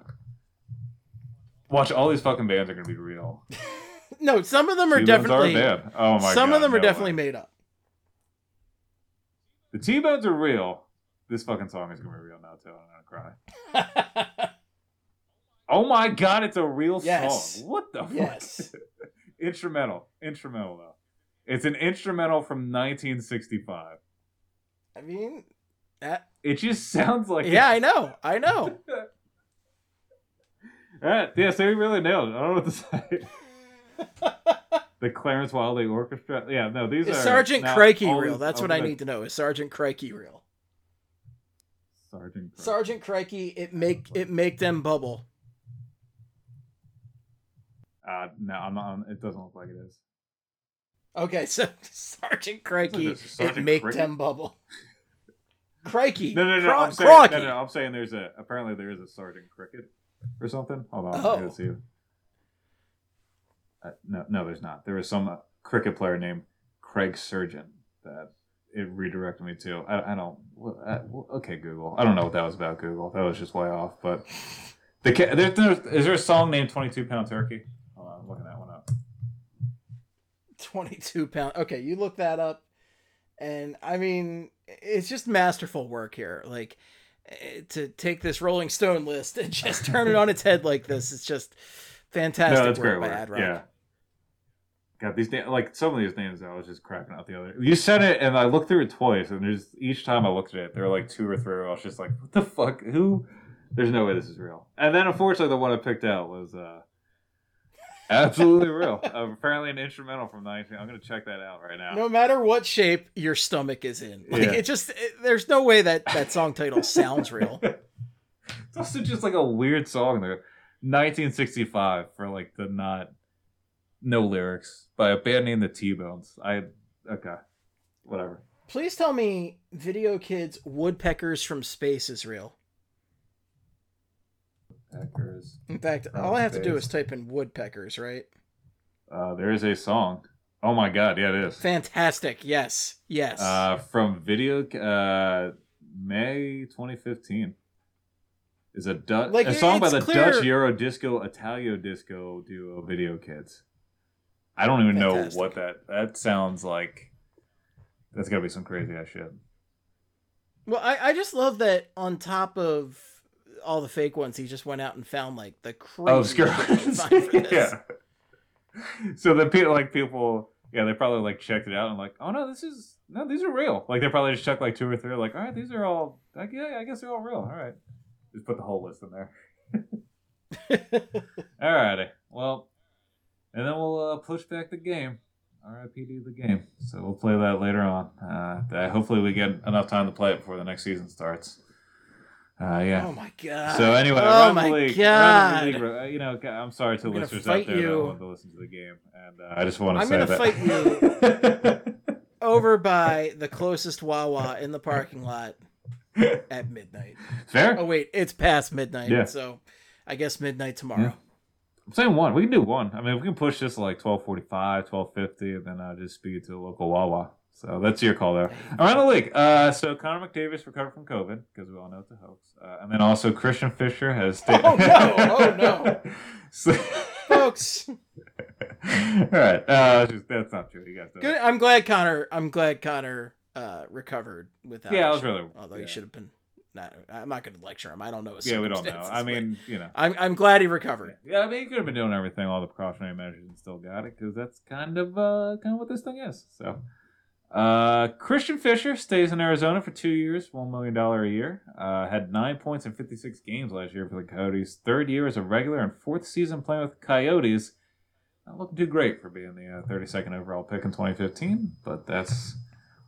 Watch all these fucking bands are gonna be real. No, some of them are T-Bones definitely. are a band. Oh my some god! of them are definitely way. made up. The T Bones are real. This fucking song is gonna be real now too. I'm gonna cry. Oh my god! It's a real Yes. song. What the Yes. fuck? instrumental. Instrumental though. It's an instrumental from 1965. I mean, that, It just sounds like yeah, I know, I know. Alright, yeah, so he really nailed it. I don't know what to say. the Clarence Wiley Orchestra. Yeah, no, these Is are Sergeant now Crikey real? That's what I the- need to know. Is Sergeant Crikey real? Sergeant. Crikey. Sergeant Crikey, it make it make them bubble. Uh, no, I'm not. It doesn't look like it is. Okay, so Sergeant Crikey, this, Sergeant it make Crikey? them bubble. Crikey, No, no, no. Cro- I'm saying, no, Crocky. no, I'm saying there's a. Apparently, there is a Sergeant Cricket or something. Hold on, Oh. I gotta see. Uh, no, no, there's not. There was some uh, cricket player named Craig Surgeon that it redirected me to. I, I don't. well, uh, okay, Google. I don't know what that was about. Google. That was just way off. But the there, there, is there a song named Twenty Two Pound Turkey? Hold on, I'm looking that one up. 22 pound. Okay, you look that up. And I mean, it's just masterful work here. Like, eh, to take this Rolling Stone list and just turn it on its head like this, it's just fantastic no, that's work great work. Yeah. God, these na- like some of these names, I was just cracking out the other. You said it, and I looked through it twice, and there's each time I looked at it, there were like two or three. I was just like, "What the fuck? Who? There's no way this is real." And then, unfortunately, the one I picked out was uh, absolutely real. Uh, apparently, an instrumental from 19. I'm gonna check that out right now. No matter what shape your stomach is in, like Yeah. it just it, there's no way that that song title sounds real. It's also just like a weird song there. 1965 for like the not no lyrics by a band named the T Bones. I okay, whatever. Please tell me Video Kids Woodpeckers from Space is real. Packers. In fact, all I have to do is type in woodpeckers, right? Uh, there is a song. Oh my god, yeah, it is. Fantastic. Yes. Yes. Uh, from video uh May 2015. Is a Dutch Like, a song by the clear- Dutch Euro Disco Italio Disco duo Video Kids. I don't even Fantastic. know what that that sounds like. That's gotta be some crazy ass shit. Well, I, I just love that on top of all the fake ones, he just went out and found like the crazy Oh, obscure. shit he could find for this. yeah. So the people like people, yeah, they probably like checked it out and like, oh no, this is no, these are real. Like they probably just checked like two or three, like, all right, these are all, like, yeah, I guess they're all real. All right, just put the whole list in there. All righty, well, and then we'll uh, push back the game. R.I.P.D. the game. So we'll play that later on. Uh, hopefully we get enough time to play it before the next season starts. Uh, yeah. Oh my god. So anyway, oh my league, god. league, uh, you know, I'm sorry to I'm listeners out there that want to listen to the game, and uh, I just want to I'm say gonna that. fight Over by the closest Wawa in the parking lot at midnight. Fair. Oh wait, it's past midnight, Yeah. so I guess midnight tomorrow. Yeah. I'm saying one. We can do one. I mean, we can push this to like 12:45, 12:50, and then I uh, just speed it to the local Wawa. So that's your call there. Around the league. Uh, so Connor McDavid recovered from COVID because we all know it's a hoax, uh, and then also Christian Fischer has stayed. Oh, no. Oh, no. so... Folks, all right. Uh, just, that's not true. You guys good. I'm glad Connor. I'm glad Connor uh, recovered without. Yeah, I was really. Although yeah. he should have been. Not, I'm not going to lecture him. I don't know his Yeah, we don't know. I mean, you know. I'm I'm glad he recovered. Yeah, I mean, he could have been doing everything, all the precautionary measures, and still got it because that's kind of uh, kind of what this thing is. So, uh, Christian Fischer stays in Arizona for two years, one million dollar a year. Uh, had nine points in fifty six games last year for the Coyotes. Third year as a regular and fourth season playing with the Coyotes. Not looking too great for being the thirty second overall pick in twenty fifteen, but that's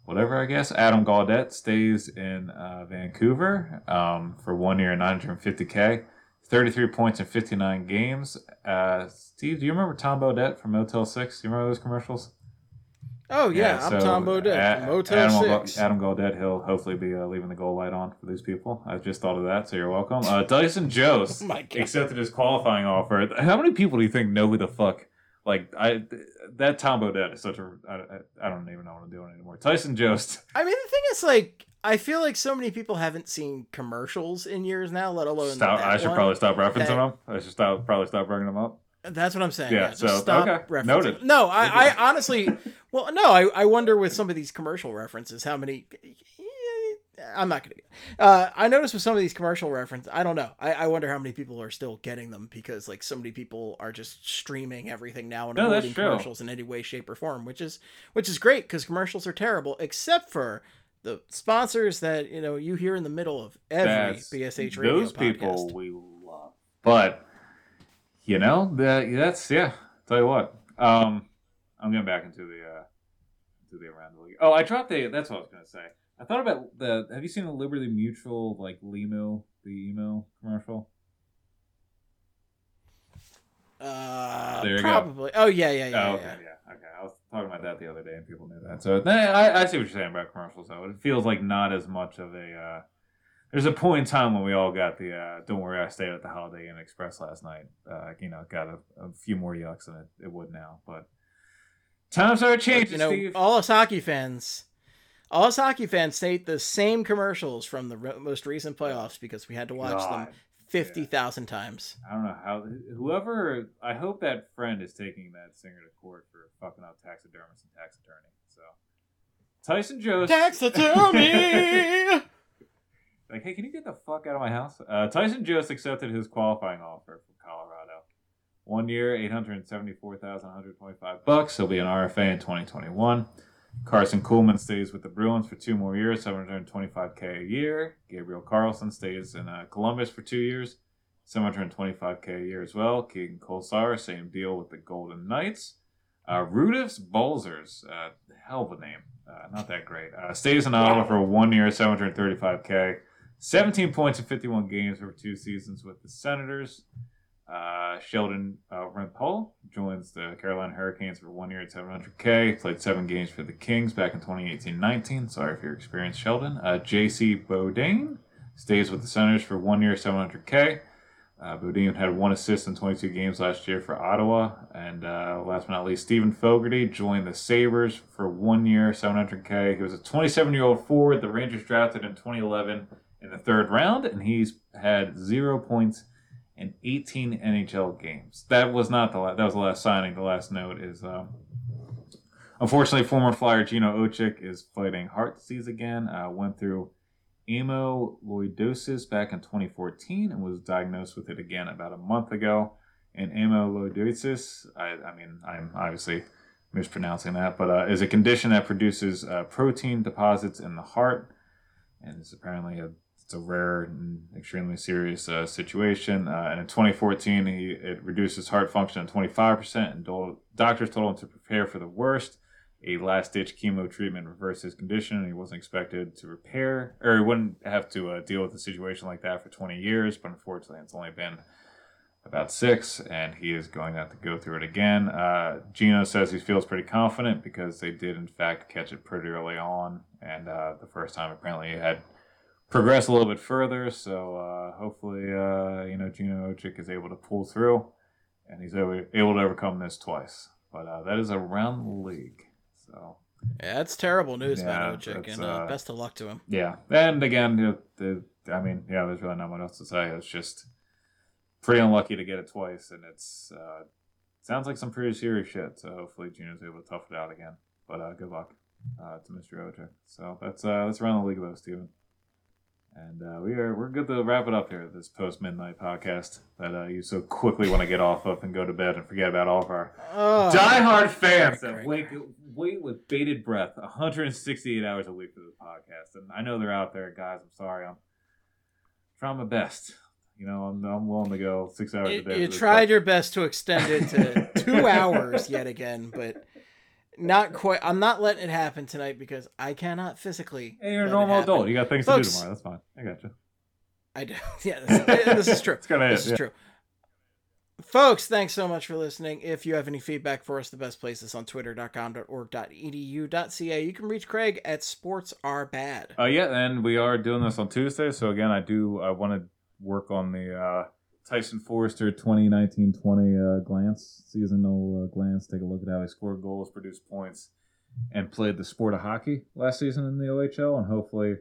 whatever I guess. Adam Gaudette stays in uh, Vancouver um, for one year, nine hundred fifty k. 33 points in 59 games. Uh, Steve, do you remember Tom Bodett from Motel 6? Do you remember those commercials? Oh yeah, I'm so Tom Bodett from A- Motel Adam, Six. Adam Gaudette, he'll hopefully be uh, leaving the goal light on for these people. I just thought of that, so you're welcome. Uh, Tyson Jost Oh accepted his qualifying offer. How many people do you think know who the fuck Like I, that Tom Bodett is such a. I, I- I don't even know what I'm doing anymore. Tyson Jost. I mean, the thing is, like, I feel like so many people haven't seen commercials in years now, let alone. Stop. that I should one. probably stop referencing that- them. I should stop. Probably stop bringing them up. That's what I'm saying. Yeah, Yeah, so, stop okay, referencing. noted. No, I, I honestly, well, no, I, I wonder with some of these commercial references how many. I'm not gonna. Uh, I noticed with some of these commercial references, I don't know. I, I wonder how many people are still getting them because like so many people are just streaming everything now and No, avoiding commercials in any way, shape, or form, which is which is great because commercials are terrible, except for the sponsors that you know you hear in the middle of every That's- BSH radio Those people we love. But you know that that's yeah. Tell you what. Um, I'm getting back into the uh, into the around the league. Oh, I dropped a. That's what I was gonna say. I thought about the. Have you seen the Liberty Mutual like Limo the email commercial? Uh, There you go. probably. Oh yeah, yeah, yeah. oh, yeah, okay, yeah. yeah. okay. I was talking about that the other day, and people knew that. So I, I see what you're saying about commercials. Though it feels like not as much of a. There's a point in time when we all got the. Uh, Don't worry, I stayed at the Holiday Inn Express last night. Uh, you know, got a, a few more yucks than it, it would now, but times are But, changing, you know, all us hockey fans, all us hockey fans state the same commercials from the re- most recent playoffs because we had to watch them God. fifty thousand times. I don't know how. Whoever, I hope that friend is taking that singer to court for fucking up taxidermist and tax attorney. So, Tyson Jost. Taxidermy. Like, hey, can you get the fuck out of my house? Uh, Tyson Jost accepted his qualifying offer from Colorado. One year, eight hundred seventy-four thousand one hundred twenty-five bucks. He'll be an RFA in twenty twenty-one. Karson Kuhlman stays with the Bruins for two more years, seven hundred twenty-five k a year. Gabriel Carlsson stays in uh, Columbus for two years, seven hundred twenty-five k a year as well. Keegan Kolesar, same deal with the Golden Knights. Uh, Rudolfs Balcers, uh, hell of a name, uh, not that great. Uh, stays in Ottawa for one year, seven hundred thirty-five k. 17 points in 51 games over two seasons with the Senators. Uh, Sheldon uh, joins the Carolina Hurricanes for one year at 700K. Played seven games for the Kings back in 2018-19. Sorry for your experience, Sheldon. Uh, J.C. Beaudin stays with the Senators for one year, 700K. Uh, Beaudin had one assist in 22 games last year for Ottawa. And uh, last but not least, Steven Fogarty joined the Sabres for one year, 700K. He was a 27 year old forward the Rangers drafted in 2011 in the third round, and he's had zero points in 18 NHL games. That was not the la- that was the last signing. The last note is, um, unfortunately, former Flyer Gino Odjick is fighting heart disease again. Uh, went through amyloidosis back in 2014 and was diagnosed with it again about a month ago. And amyloidosis, I, I mean, I'm obviously mispronouncing that, but uh, is a condition that produces uh, protein deposits in the heart, and it's apparently a it's a rare and extremely serious uh, situation. Uh, and in 2014, he it reduced his heart function to 25%, and do- doctors told him to prepare for the worst. A last-ditch chemo treatment reversed his condition, and he wasn't expected to repair, or he wouldn't have to uh, deal with a situation like that for 20 years. But unfortunately, it's only been about six, and he is going to have to go through it again. Uh, Gino says he feels pretty confident because they did, in fact, catch it pretty early on, and uh, the first time apparently he had progressed a little bit further. So uh, hopefully, uh, you know, Gino Odjick is able to pull through, and he's able, able to overcome this twice. But uh, that is around the league. So Yeah, that's terrible news Yeah, about Odjick, and uh, uh, best of luck to him. yeah, and again, the, the, I mean, yeah, there's really not much else to say. It's just pretty unlucky to get it twice, and it's uh, sounds like some pretty serious shit. So hopefully, Gino's able to tough it out again. But uh, good luck uh, to Mr. Odjick. So that's uh, that's around the league though, Steven. And uh, we are we're good to wrap it up here. This post midnight podcast that uh, you so quickly want to get off of and go to bed and forget about all of our Oh, diehard fans that wait wait with bated breath 168 hours a week for this podcast and i know they're out there guys i'm sorry i'm trying my best you know i'm, I'm willing to go six hours You, a day you tried podcast. your best to extend it to two hours yet again, but not quite. I'm not letting it happen tonight because I cannot physically. hey you're a normal adult you got things Folks- to do tomorrow that's fine i got you I do. Yeah, this, this is true. it's gonna This is yeah. true. Folks, thanks so much for listening. If you have any feedback for us, the best place is on twitter.com.org.edu.ca. You can reach Craig at Sports Are Bad. uh yeah and we are doing this on tuesday so again i do i want to work on the uh Tyson Foerster 2019-20 uh, glance, seasonal uh, glance. Take a look at how he scored goals, produced points, and played the sport of hockey last season in the OHL, and hopefully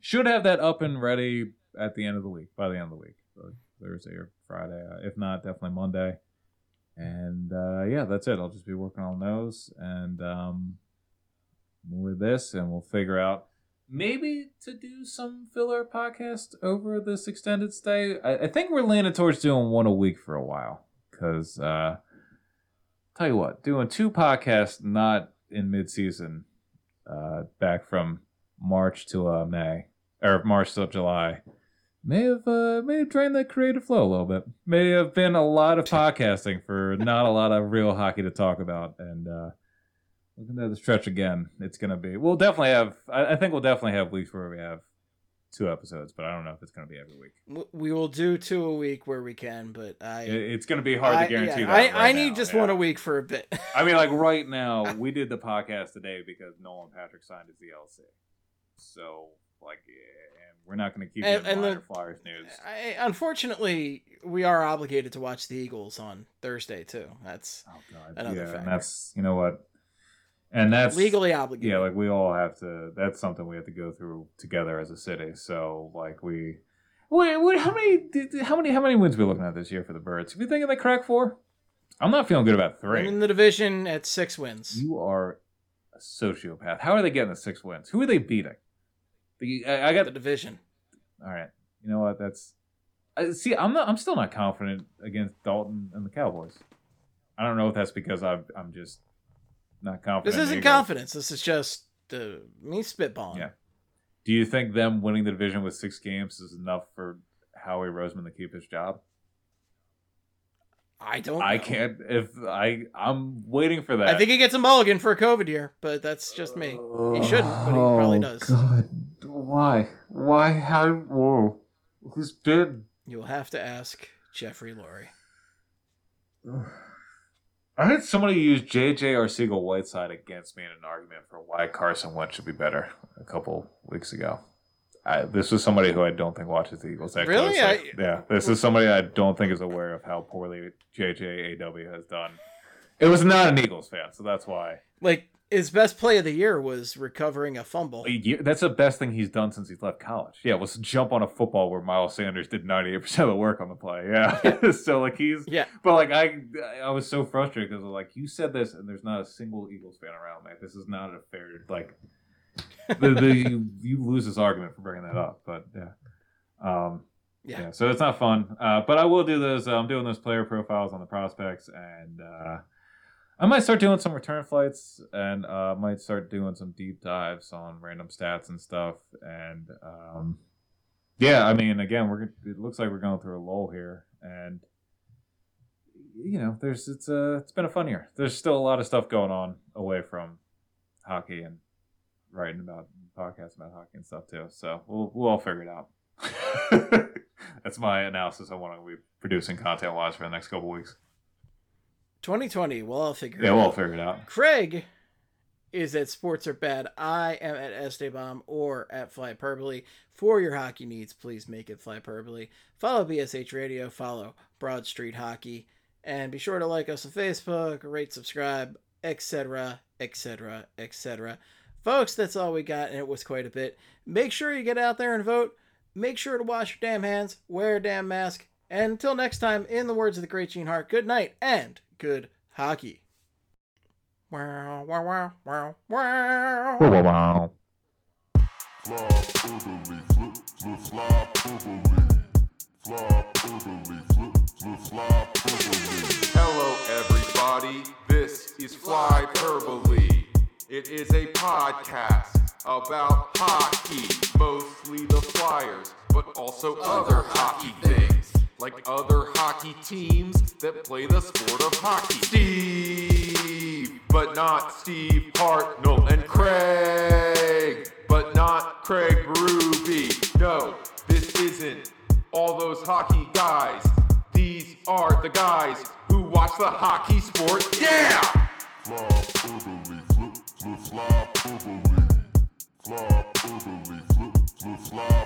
should have that up and ready at the end of the week. By the end of the week, so Thursday or Friday, uh, if not, definitely Monday. And uh, yeah, that's it. I'll just be working on those and um, more of this, and we'll figure out maybe to do some filler podcast over this extended stay. I, I think we're leaning towards doing one a week for a while because uh, tell you what, doing two podcasts not in mid season, uh, back from March to uh, May or March to July. May have uh, may have drained the creative flow a little bit. May have been a lot of podcasting for not a lot of real hockey to talk about, and uh, looking at the stretch again, it's gonna be. We'll definitely have. I, I think we'll definitely have weeks where we have two episodes, but I don't know if it's gonna be every week. We will do two a week where we can, but I. It- It's gonna be hard I, to guarantee yeah, that. I, right I need now, just yeah. one a week for a bit. I mean, like right now, we did the podcast today because Nolan Patrick signed his DLC. So, like, yeah, and we're not going to keep And- and the- Flyers news. I, unfortunately, we are obligated to watch the Eagles on Thursday too. That's Oh God, Another yeah, factor. and that's you know what, and that's legally obligated. Yeah, like we all have to. That's something we have to go through together as a city. So, like we. Wait, wait, how many? How many? How many wins we looking at this year for the Birds? If you thinking they crack four, I'm not feeling good about And three. in the division at six wins. You are a sociopath. How are they getting the six wins? Who are they beating? The, I, I got the division. all right. You know what? That's I, see. I'm not. I'm still not confident against Dalton and the Cowboys. I don't know if that's because I'm. I'm just not confident. This isn't Eagles. confidence. This is just uh, me spitballing. Yeah. Do you think them winning the division with six games is enough for Howie Roseman to keep his job? I don't. I can't. If I, I'm waiting for that. I think he gets a mulligan for a COVID year, but that's just me. He shouldn't, but he probably does. Oh, God, why? Why? How? Whoa, who's been? You'll have to ask Jeffrey Lurie. I heard somebody use J.J. Arcega Whiteside against me in an argument for why Carson Wentz should be better a couple weeks ago. I, this was somebody who I don't think watches the Eagles that Really? closely. I- yeah, this is somebody I don't think is aware of how poorly J.J. A.W. has done. It was not an Eagles fan, so that's why. Like his best play of the year was recovering a fumble. That's the best thing he's done since he's left college. Yeah, was jump on a football where Miles Sanders did 98% of the work on the play. Yeah. so, like, he's Yeah, But like I, I was so frustrated because like you said this, and there's not a single Eagles fan around, man. This is not a fair like. the, the, you, you lose this argument for bringing that up, but yeah, um, Yeah. yeah. So it's not fun. Uh, but I will do those. I'm doing those player profiles on the prospects, and uh, I might start doing some return flights, and uh, might start doing some deep dives on random stats and stuff. And um, yeah, I mean, again, we're it looks like we're going through a lull here, and you know, there's it's a it's been a fun year. There's still a lot of stuff going on away from hockey and writing about podcasts about hockey and stuff too. So we'll we'll all figure it out. That's my analysis what I'm gonna be producing content wise for the next couple weeks. 2020. We'll all figure. It out. Yeah, it we'll out. figure it out. Craig is at Sports Are Bad. I am at Esteban or at Flyperbole. For your hockey needs, please make it Flyperbole. Follow BSH Radio, follow Broad Street Hockey, and be sure to like us on Facebook, rate, subscribe, etc., etc., etc. Folks, that's all we got, and it was quite a bit. Make sure you get out there and vote. Make sure to wash your damn hands, wear a damn mask, and until next time, in the words of the great Gene Hart, good night and good hockey. Wow, wow, wow, wow, wow. Wow. Fly orderly, flip, flip, fly orderly. Fly orderly, flip, flip, fly orderly. Hello, everybody. This is Fly Verbally. It is a podcast about hockey, mostly the Flyers, but also other hockey things, like other hockey teams that play the sport of hockey. Steve, but not Steve Hartnell, and Craig, but not Craig Berube. No, this isn't all those hockey guys. These are the guys who watch the hockey sport. Yeah! Fly fly. Fly fly.